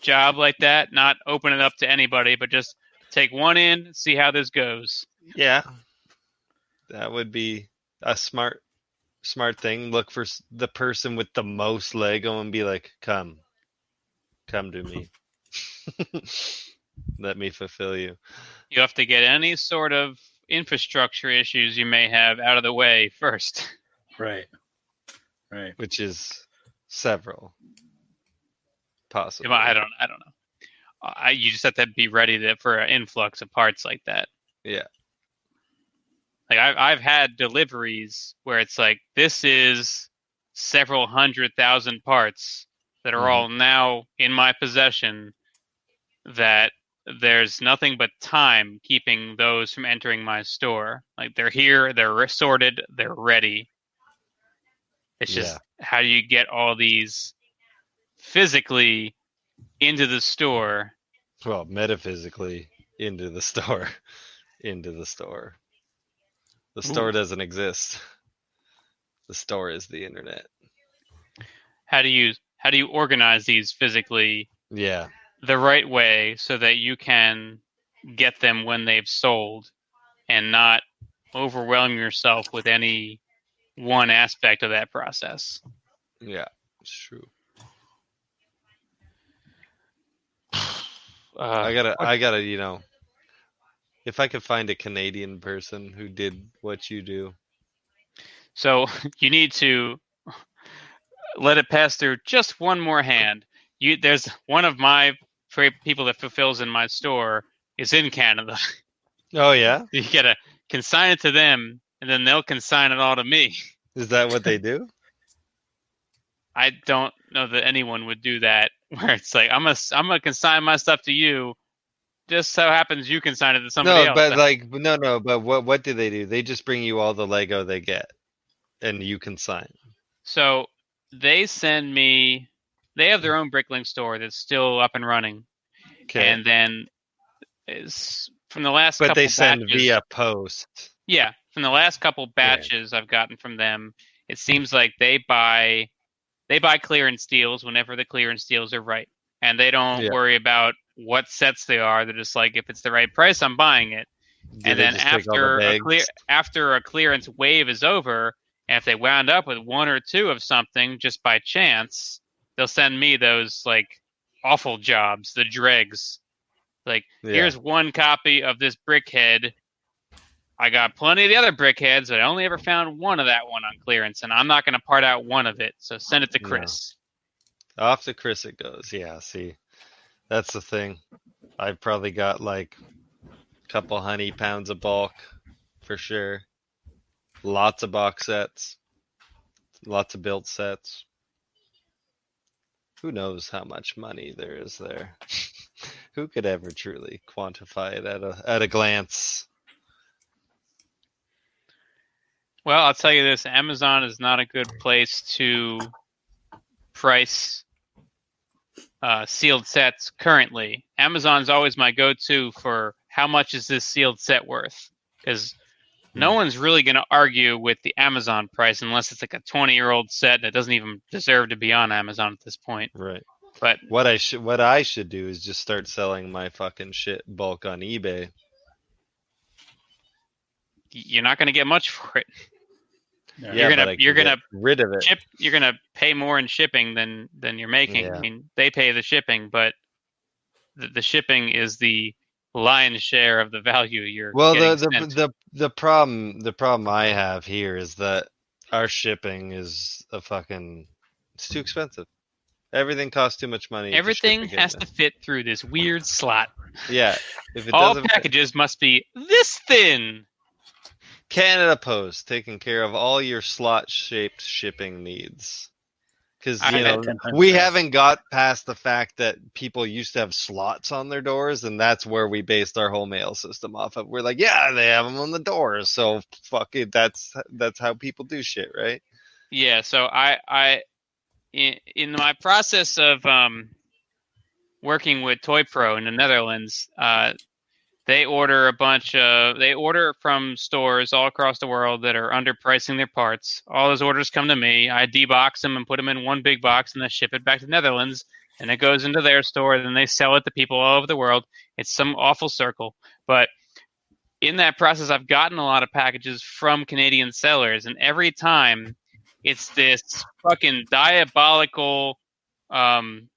job like that. Not open it up to anybody, but just take one in, see how this goes. Yeah, that would be a smart, smart thing. Look for the person with the most Lego and be like, "Come, come to me. [laughs] Let me fulfill you." You have to get any sort of infrastructure issues you may have out of the way first. [laughs] Right. Right. Which is several. Possibly. I don't. I don't know. I, you just have to be ready to, for an influx of parts like that. Yeah. Like I've I've had deliveries where it's like this is several hundred thousand parts that are Mhm. all now in my possession. That there's nothing but time keeping those from entering my store. Like they're here, they're sorted, they're ready. It's just how do you get all these physically into the store? Well, metaphysically into the store. [laughs] into the store. The store Ooh. doesn't exist. The store is the internet. How do you how do you organize these physically Yeah. the right way so that you can get them when they've sold and not overwhelm yourself with any one aspect of that process. Yeah. It's true. Uh, I gotta I gotta, you know if I could find a Canadian person who did what you do. so [laughs] you need to let it pass through just one more hand. You there's one of my people that fulfills in my store is in Canada. Oh yeah? [laughs] you gotta consign it to them, and then they'll consign it all to me. Is that what they [laughs] do? I don't know that anyone would do that. [laughs] Where it's like I'm gonna I'm gonna consign my stuff to you. Just so happens you consign it to somebody no, else. but like no no, but what what do they do? They just bring you all the Lego they get and you can sign. so they send me. They have their own Bricklink store that's still up and running, Okay. and then is from the last. but couple they send batches, via post. Yeah, from the last couple batches I've gotten from them, it seems like they buy they buy clearance deals whenever the clearance deals are right. And they don't Yeah. worry about what sets they are. They're just like if it's the right price, I'm buying it. And then all the after a clear after a clearance wave is over, and if they wound up with one or two of something just by chance, they'll send me those like awful jobs, the dregs. Like Yeah. here's one copy of this brickhead. I got plenty of the other brickheads, but I only ever found one of that one on clearance, and I'm not going to part out one of it. So send it to. Chris. Off to Chris it goes. Yeah, see. That's the thing. I've probably got like a couple honey pounds of bulk for sure. Lots of box sets. Lots of built sets. Who knows how much money there is there? [laughs] Who could ever truly quantify it at a at a glance? Well, I'll tell you this: Amazon is not a good place to price uh, sealed sets currently. Amazon's always my go-to for how much is this sealed set worth? Because no one's really going to argue with the Amazon price unless it's like a 20-year-old set that doesn't even deserve to be on Amazon at this point. Right. But What I should what I should do is just start selling my fucking shit bulk on eBay. you're not going to get much [laughs] for it. Yeah. You're gonna- but I can you're gonna rid of it. Ship, you're going to pay more in shipping than than you're making. Yeah. I mean, they pay the shipping, but the, the shipping is the lion's share of the value you're Well, the the, sent. the the problem the problem I have here is that our shipping is a fucking it's too expensive. Everything costs too much money. Everything again. has to fit through this weird slot. Yeah, if it All doesn't fit- packages must be this thin. Canada Post taking care of all your slot shaped shipping needs. Because you know we haven't got past the fact that people used to have slots on their doors, and that's where we based our whole mail system off of. We're like, yeah, they have them on the doors, so fuck it. That's that's how people do shit, right? Yeah, so I I in, in my process of um working with ToyPro in the Netherlands, uh they order a bunch of they order from stores all across the world that are underpricing their parts. All those orders come to me. I debox them and put them in one big box and then ship it back to the Netherlands. And it goes into their store. and Then they sell it to people all over the world. It's some awful circle. But in that process, I've gotten a lot of packages from Canadian sellers, and every time it's this fucking diabolical um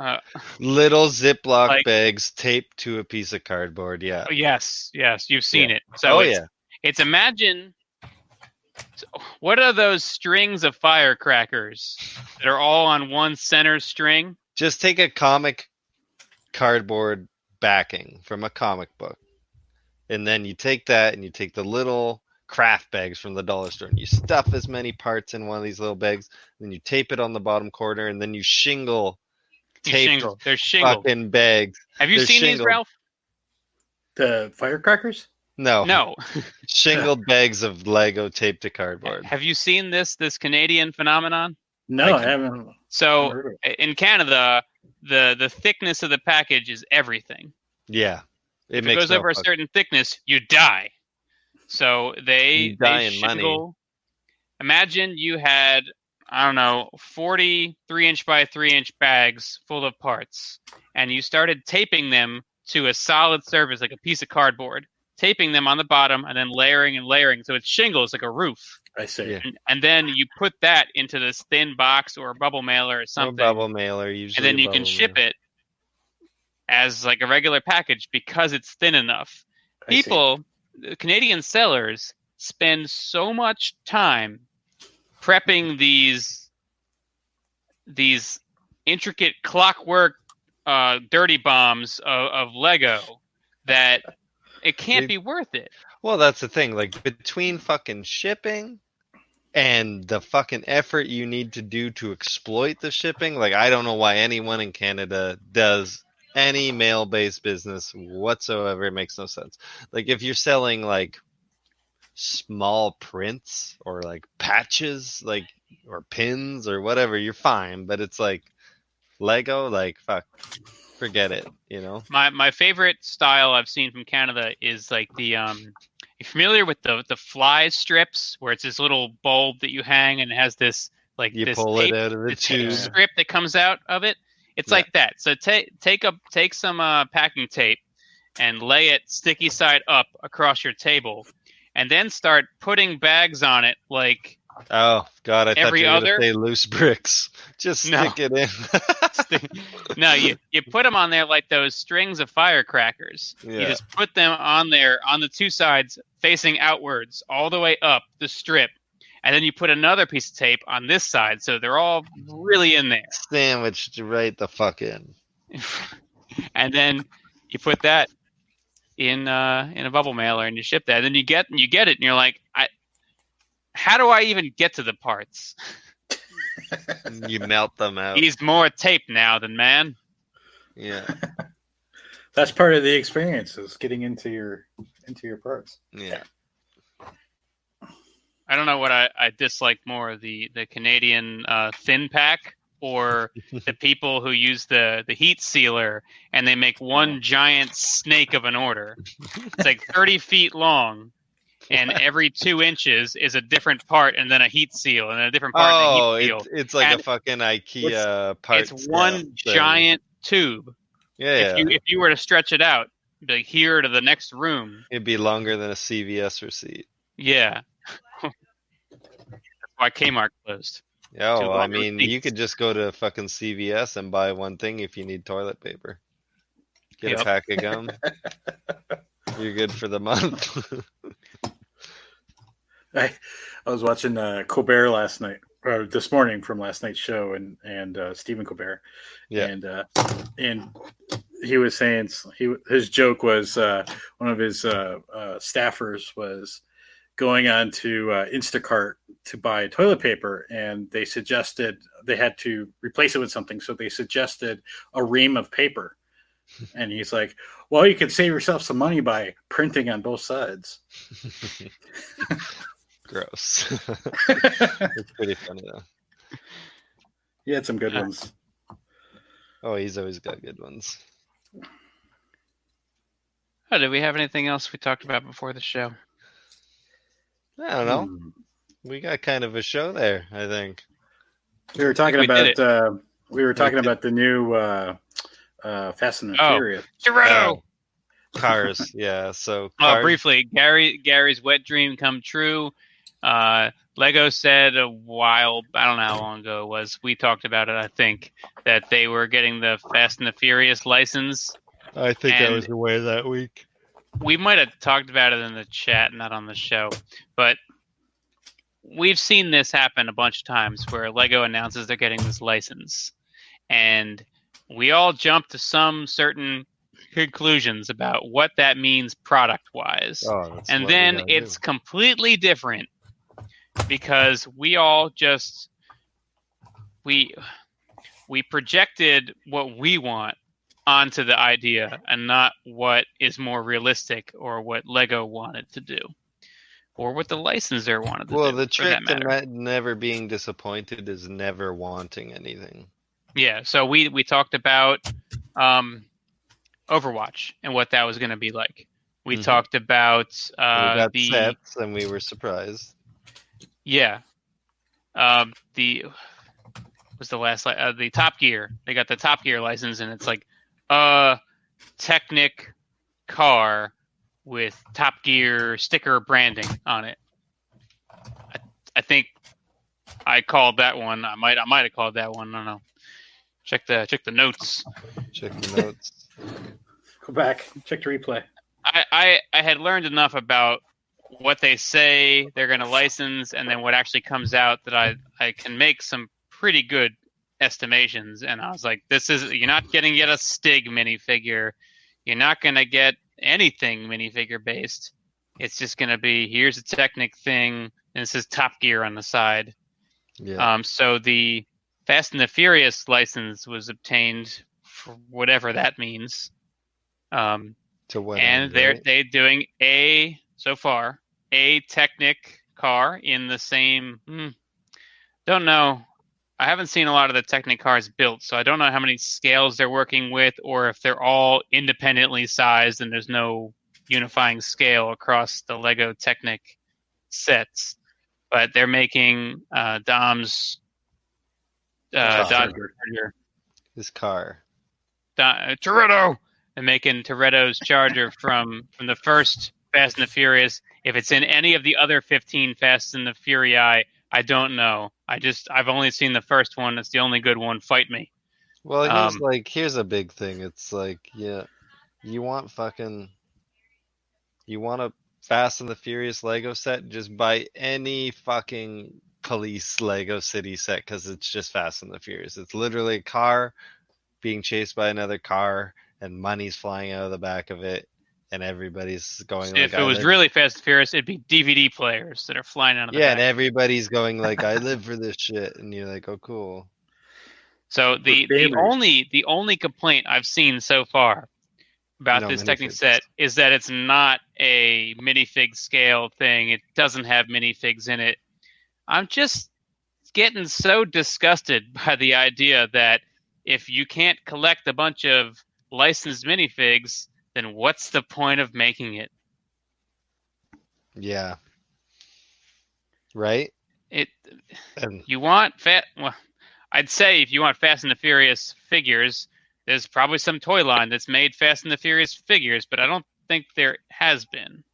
uh, [laughs] Little Ziploc Like- bags taped to a piece of cardboard. Yeah. yes yes you've seen it so oh it's, yeah. it's imagine so what are those strings of firecrackers that are all on one center string Just take a comic cardboard backing from a comic book, and then you take that and you take the little craft bags from the dollar store and you stuff as many parts in one of these little bags. Then you tape it on the bottom corner, and then you shingle You taped shingle they're shingled fucking bags. have you they're seen these ralph The firecrackers? No, no [laughs] shingled bags of Lego taped to cardboard. have you seen this this canadian phenomenon No, I I, haven't. so heard of it. in canada the the thickness of the package is everything Yeah, it if it goes no over a certain thickness, you die. So they You die they in money. shingle- Imagine you had I don't know forty three inch by three inch bags full of parts, and you started taping them to a solid surface like a piece of cardboard, taping them on the bottom and then layering and layering so it's shingles like a roof. I see. Yeah. And, and then you put that into this thin box or a bubble mailer or No something, bubble mailer usually. and then you can ship mailer. it as like a regular package because it's thin enough I see. people the canadian sellers spend so much time prepping these these intricate clockwork uh, dirty bombs of, of lego that it can't be worth it Well, that's the thing. Like between fucking shipping and the fucking effort you need to do to exploit the shipping, like I don't know why anyone in Canada does any mail-based business whatsoever. It makes no sense. Like if you're selling like small prints or like patches, like or pins or whatever, you're fine. But it's like Lego, like fuck, forget it. You know? my my favorite style i've seen from canada is like the um you familiar with the the fly strips where it's this little bulb that you hang and it has this like You this pull tape it out of the tape tube. strip that comes out of it. It's Yeah. like that. So take take a take some uh, packing tape and lay it sticky side up across your table, and then start putting bags on it. Like Oh God, I thought Every you were other- say loose bricks. [laughs] Just No. stick it in. [laughs] no, you you put them on there like those strings of firecrackers. You just put them on there on the two sides facing outwards all the way up the strip. And then you put another piece of tape on this side, so they're all really in there. Sandwiched right the fuck in. [laughs] and then you put that in uh, in a bubble mailer and you ship that. And then you get you get it, and you're like, I, how do I even get to the parts? [laughs] You melt them out. He's more tape now than man. Yeah, [laughs] That's part of the experience is getting into your into your parts. yeah. I don't know what I, I dislike more the the Canadian uh, thin pack or the [laughs] people who use the the heat sealer and they make one giant snake of an order. It's like [laughs] 30 feet long, and every two inches is a different part, and then a heat seal, and a different part. Oh, and a heat oh, seal. it's, it's like And a fucking IKEA part. It's one giant tube. Yeah, If you if you were to stretch it out, like here to the next room. it'd be longer than a CVS receipt. Yeah. [laughs] That's why Kmart closed. Yeah, well, I longer mean, you could just go to fucking CVS and buy one thing if you need toilet paper. Get a pack of gum. [laughs] You're good for the month. [laughs] I, I was watching uh, Colbert last night or this morning from last night's show, and and uh, Stephen Colbert, Yeah. and uh, and he was saying he his joke was uh, one of his uh, uh, staffers was going on to uh, Instacart to buy toilet paper, and they suggested they had to replace it with something, so they suggested a ream of paper, [laughs] and he's like, "Well, you could save yourself some money by printing on both sides." [laughs] [laughs] Gross. it's pretty funny though. He had some good Yeah. ones. Oh, he's always got good ones. Oh, did we have anything else we talked about before the show? I don't know. Hmm. We got kind of a show there, I think. We were talking we about uh, we were talking did. about the new uh, uh, Fast and the Oh. Furious. Toretto. Cars, [laughs] yeah. So Oh, cars, briefly, Gary Gary's wet dream come true. Uh, Lego said a while, I don't know how long ago it was. We talked about it, I think, that they were getting the Fast and the Furious license. I think I and- was away that week. We might have talked about it in the chat, not on the show, but we've seen this happen a bunch of times where Lego announces they're getting this license, and we all jump to some certain conclusions about what that means product wise Oh, and then it's do. completely different because we all just we we projected what we want onto the idea and not what is more realistic or what lego wanted to do or what the licensor wanted to Well, do Well, the trick to never being disappointed is never wanting anything. yeah so we we talked about um overwatch and what that was going to be like we Mhm. talked about we uh got the sets, and we were surprised. Yeah. Um, the was the last uh, the Top Gear. They got the Top Gear license, and it's like a Technic car with Top Gear sticker branding on it. I, I think I called that one. I might I might have called that one. I don't know. Check the check the notes. Check the notes. [laughs] Go back, check the replay. I, I, I had learned enough about what they say they're going to license and then what actually comes out that I, I can make some pretty good estimations. And I was like, this is, you're not getting yet a Stig minifigure. You're not going to get anything minifigure based. It's just going to be here's a Technic thing, and it says Top Gear on the side. Yeah. Um, so the Fast and the Furious license was obtained for whatever that means. Um, to what? and end, they're right? they doing a so far a Technic car in the same. Hmm, don't know. I haven't seen a lot of the Technic cars built, so I don't know how many scales they're working with, or if they're all independently sized and there's no unifying scale across the Lego Technic sets. But they're making uh, Dom's uh, Dodge Charger. His car. Don- uh, Toretto and making Toretto's Charger from from the first Fast and the Furious. If it's in any of the other 15 Fast and the Fury, I don't know. I just I've only seen the first one. It's the only good one. Fight me. Well, here's Um, like here's a big thing. It's like yeah, you want fucking, you want a Fast and the Furious Lego set? Just buy any fucking police Lego City set because it's just Fast and the Furious. It's literally a car being chased by another car and money's flying out of the back of it, and everybody's going. if like, it "I was live-" really Fast and Furious, it'd be DVD players that are flying out of the yeah, and everybody's going like, "I live for this [laughs] shit," and you're like, "Oh, cool." So the, the only the only complaint I've seen so far about No this Technic minifigs. set is that it's not a minifig scale thing. It doesn't have minifigs in it. I'm just getting so disgusted [laughs] by the idea that if you can't collect a bunch of licensed minifigs, then what's the point of making it? Yeah. Right? It And you want fat well, I'd say if you want Fast and the Furious figures, there's probably some toy line that's made Fast and the Furious figures, but I don't think there has been.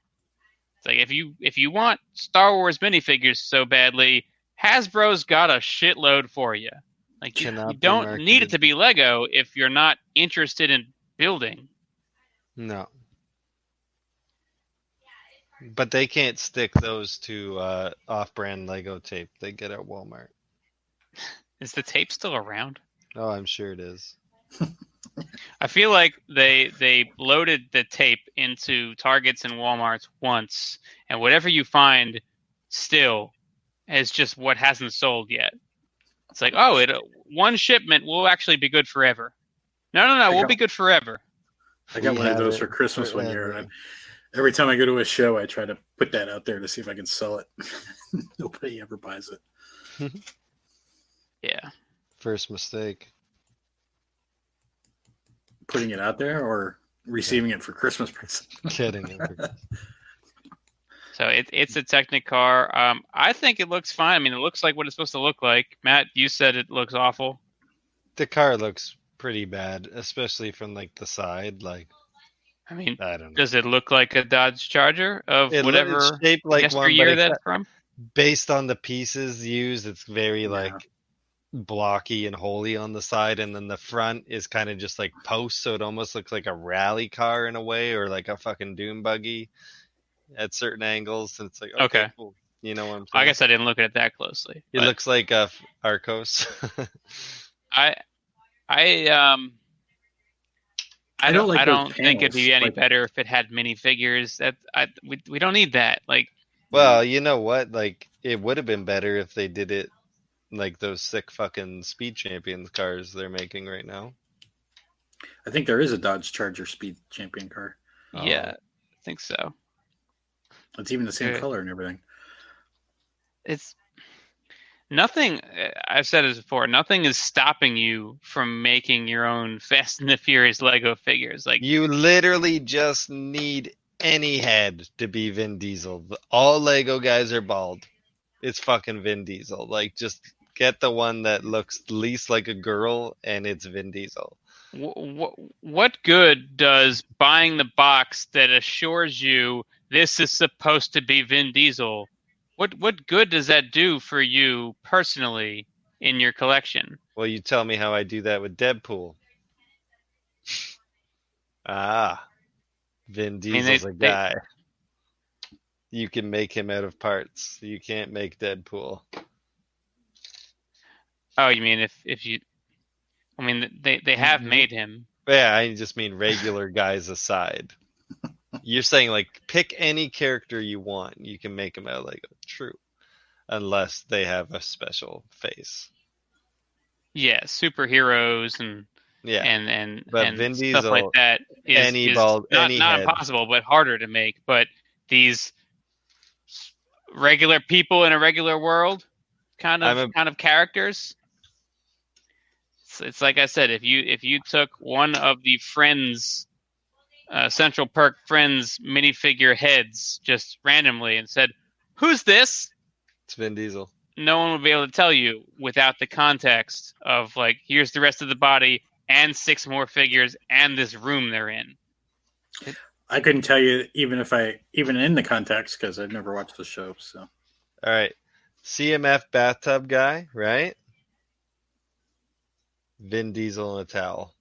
It's like if you if you want Star Wars minifigures so badly, Hasbro's got a shitload for you. Like you, you don't need it to be Lego if you're not interested in building. No. But they can't stick those to uh, off-brand Lego tape they get at Walmart. [laughs] Is the tape still around? Oh, I'm sure it is. [laughs] I feel like they they loaded the tape into Targets and WalMarts once, and whatever you find still is just what hasn't sold yet. It's like, oh, it one shipment will actually be good forever. No, no, no, we'll got- be good forever. I got We one of those it for Christmas one year. forever. And every time I go to a show, I try to put that out there to see if I can sell it. [laughs] Nobody ever buys it. Yeah, First mistake. Putting it out there or receiving it for Christmas present. [laughs] Kidding. so it, it's a Technic car. Um, I think it looks fine. I mean, it looks like what it's supposed to look like. Matt, you said it looks awful. the car looks pretty bad, especially from like the side. Like I mean, I don't know. does it look like a Dodge Charger of It, whatever like one, that's from? based on the pieces used, it's very Yeah. like blocky and holy on the side, and then the front is kind of just like posts, so it almost looks like a rally car in a way, or like a fucking dune buggy at certain angles. And it's like okay, Okay. cool. You know what I'm saying? I guess I didn't look at it that closely. it looks like a Arcos. [laughs] I, I um, I, I don't. don't like I don't think it'd be any like- better if it had minifigures. That I we we don't need that. Like well, you know what? Like it would have been better if they did it like those sick fucking speed champions cars they're making right now. I think there is a Dodge Charger Speed Champion car. Yeah, I think so. It's even the same Yeah. color and everything. It's nothing. uh, I've said this before. Nothing is stopping you from making your own [laughs] Fast and the Furious Lego figures. Like You literally just need any head to be Vin Diesel. All Lego guys are bald. It's fucking Vin Diesel. Like, just get the one that looks least like a girl, and it's Vin Diesel. what what good does buying the box that assures you this is supposed to be Vin Diesel? What what good does that do for you personally in your collection? Well, you tell me how I do that with Deadpool. [laughs] Ah, Vin mean, they- Diesel's a they- guy. You can make him out of parts. You can't make Deadpool. Oh, you mean if if you? I mean they they have Mhm. made him. Yeah, I just mean regular guys aside. You're saying like pick any character you want, you can make them out uh, of Lego. True, unless they have a special face. Yeah, superheroes and Yeah, and and But and Vin stuff like that is, any is bald- not, any not head. impossible, but harder to make. But these regular people in a regular world, kind of a- kind of characters. It's, it's like I said, if you if you took one of the Friends, uh, Central Perk Friends minifigure heads just randomly and said, "Who's this?" it's Vin Diesel. no one would be able to tell you without the context of like here's the rest of the body and six more figures and this room they're in. I couldn't tell you even if I even in the context because I've never watched the show. So All right, CMF bathtub guy, right? Vin Diesel in a towel.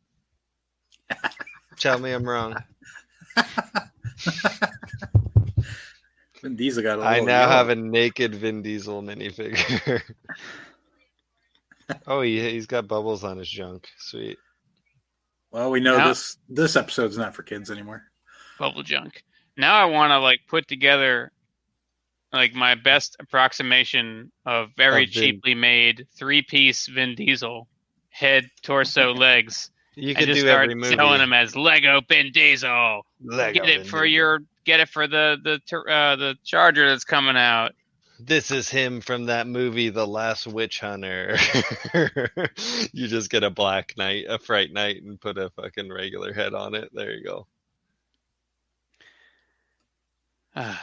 [laughs] Tell me I'm wrong. [laughs] Vin Diesel got a I little now young. have a naked Vin Diesel minifigure. [laughs] oh, he, he's got bubbles on his junk. Sweet. Well, we know Now- this this episode's not for kids anymore. Bubble junk. Now I want to like put together like my best approximation of very Of Vin. cheaply made three piece Vin Diesel head, torso, [laughs] legs, You and could just do start every movie. selling them as Lego Vin Diesel. Lego get it for your get it for the the uh, the charger that's coming out. this is him from that movie, The Last Witch Hunter. [laughs] you just get a black knight, a fright knight, and put a fucking regular head on it. There you go. [sighs]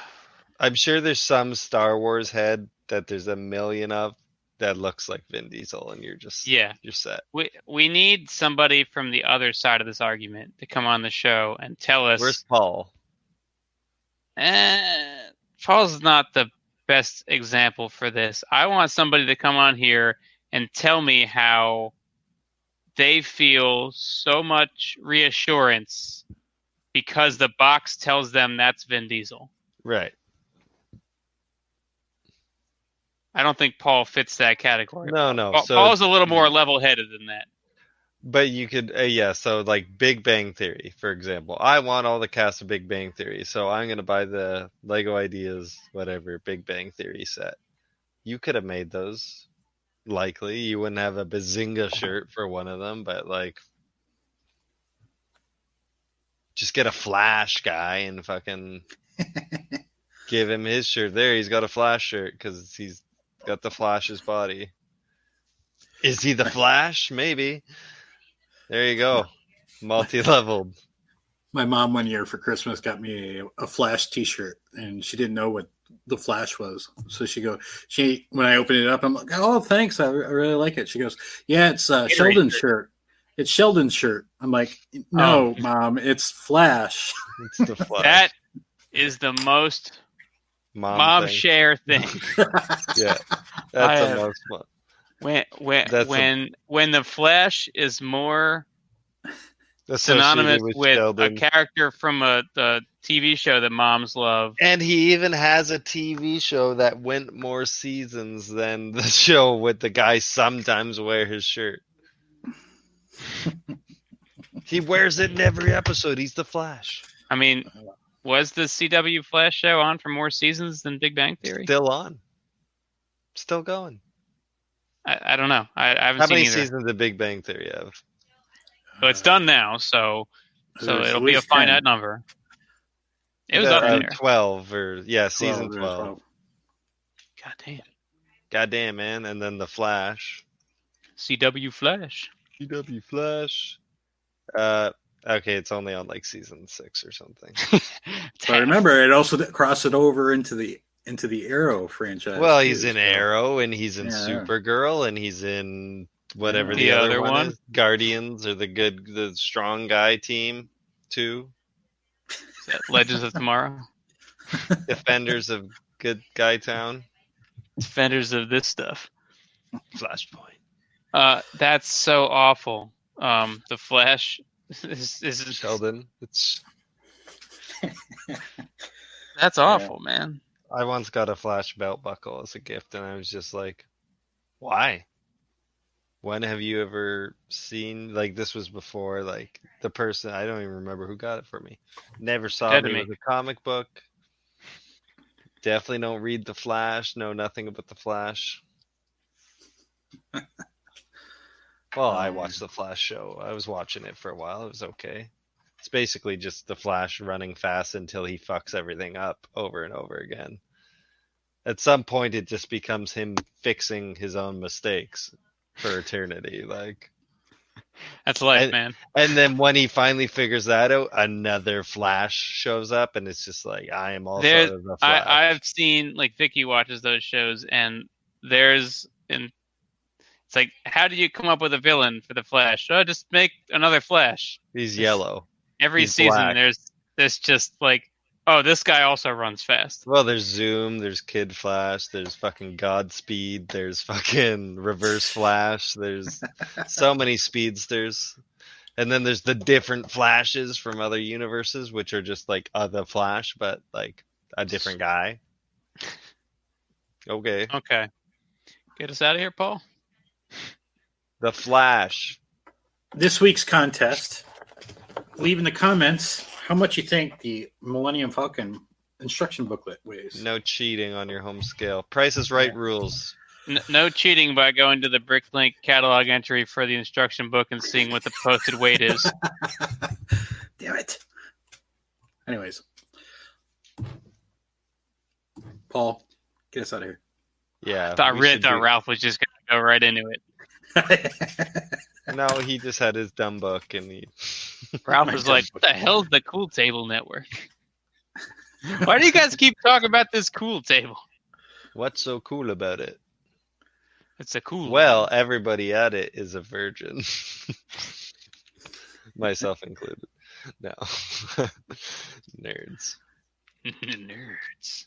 I'm sure there's some Star Wars head that there's a million of that looks like Vin Diesel, and you're just yeah, you're set. We we need somebody from the other side of this argument to come on the show and tell us. Where's Paul? Eh, Paul's not the best example for this. I want somebody to come on here and tell me how they feel so much reassurance because the box tells them that's Vin Diesel. Right. I don't think Paul fits that category. No, no. Paul, so, Paul's a little more level-headed than that. But you could, uh, yeah. So like Big Bang Theory, for example, I want all the cast of Big Bang Theory, so I'm gonna buy the Lego Ideas, whatever Big Bang Theory set. You could have made those. Likely, you wouldn't have a Bazinga shirt for one of them, but like, just get a Flash guy and fucking [laughs] give him his shirt. There, he's got a Flash shirt because he's got the Flash's body. Is he the [laughs] Flash? Maybe. There you go. Multi leveled. My mom one year for Christmas got me a, a Flash T-shirt, and she didn't know what the Flash was. So she go, she when I opened it up, I'm like, oh, thanks, I, I really like it. She goes, yeah, it's uh, Sheldon's shirt. It's Sheldon's shirt. I'm like, no, Oh. mom, it's Flash. It's the [laughs] Flash. That is the most mom, mom thing. share thing. [laughs] [laughs] Yeah. I That's the have- most fun. when when That's a- when when the Flash is more synonymous with with, a character from a the TV show that moms love. And he even has a TV show that went more seasons than the [laughs] show with the guy sometimes wear his shirt. he wears it in every episode. He's the Flash. I mean, was the CW Flash show on for more seasons than Big Bang Theory? Still on. Still going. I, I don't know. I, I haven't How seen many either. seasons did Big Bang Theory have? But it's done now, so so There's it'll be a finite 10. number. It was Uh, up there. 12 or yeah, season 12, 12. God damn. Goddamn, man. And then the Flash. CW Flash. CW Flash. Uh, okay, it's only on like season six or something. [laughs] But I remember it also crossed it over into the into the Arrow franchise. well, too, he's in so- Arrow and he's in Yeah. Supergirl and he's in whatever the, The other, other one, one? is. Guardians or the good, the strong guy team too. Legends of Tomorrow. [laughs] Defenders of Good Guy Town. Defenders of this stuff. Flashpoint. Uh, that's so awful. Um, the Flash [laughs] is, is Sheldon. It's. [laughs] That's awful, man. I once got a Flash belt buckle as a gift, and I was just like, "Why? When have you ever seen like this? Was before like the person I don't even remember who got it for me. Never saw Dead it. to It me. was a comic book. Definitely don't read the Flash. Know nothing about the Flash. [laughs] well, I Um, watched the Flash show. I was watching it for a while. It was okay. It's basically just the Flash running fast until he fucks everything up over and over again. At some point, it just becomes him fixing his own mistakes for eternity. Like, That's life, And- man. and then when he finally figures that out, another Flash shows up, and it's just like, I am also There- the Flash. I, I've seen like Vicky watches those shows, and there's and it's like, how do you come up with a villain for the Flash? Oh, just make another Flash. He's yellow. Every He's season, black. there's there's just like, oh, this guy also runs fast. Well, there's Zoom, there's Kid Flash, there's fucking Godspeed, there's fucking Reverse Flash, there's [laughs] so many speedsters. And then there's the different flashes from other universes, which are just like uh, other Flash, but like a different guy. [laughs] Okay. Okay, get us out of here, Paul. The Flash. This week's contest. Leave in the comments how much you think the Millennium Falcon instruction booklet weighs. No cheating on your home scale. Price is right rules. N- no cheating by going to the Bricklink catalog entry for the instruction book and seeing what the posted weight is. [laughs] Damn it. Anyways, Paul, get us out of here. Yeah. I thought, we really should thought Ralph was just gonna go right into it. [laughs] No, he just had his dumb book and he. [laughs] Ralph was like, God. "What the hell's the Cool Table Network? [laughs] Why do you guys keep talking about this Cool Table? What's so cool about it? It's a cool." Well, everybody at it is a virgin. Myself included. No. Nerds. nerds.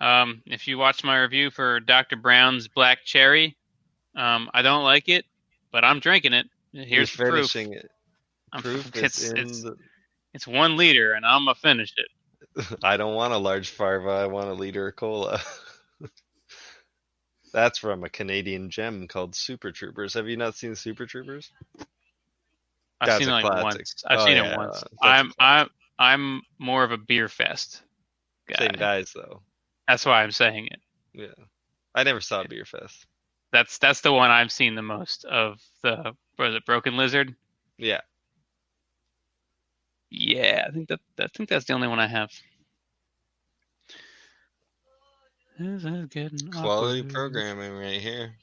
Um, if you watch my review for Dr. Brown's Black Cherry, um, I don't like it, but I'm drinking it. Here's You're proof. it. I'm- Proof [laughs] it's, it's, the. it's one liter, and I'm gonna finish it. [laughs] I don't want a large farva. I want a liter of cola. [laughs] That's from a Canadian gem called Super Troopers. Have you not seen Super Troopers? I've That's seen it like classic. once. I've Oh, seen yeah, it once. that's I'm I'm I'm more of a Beerfest guy. Same guys though. That's why I'm saying it. Yeah. I never saw a Beerfest. That's that's the one I've seen the most of the was it Broken Lizard? Yeah. Yeah, I think that I think that's the only one I have. This is getting Quality programming right here.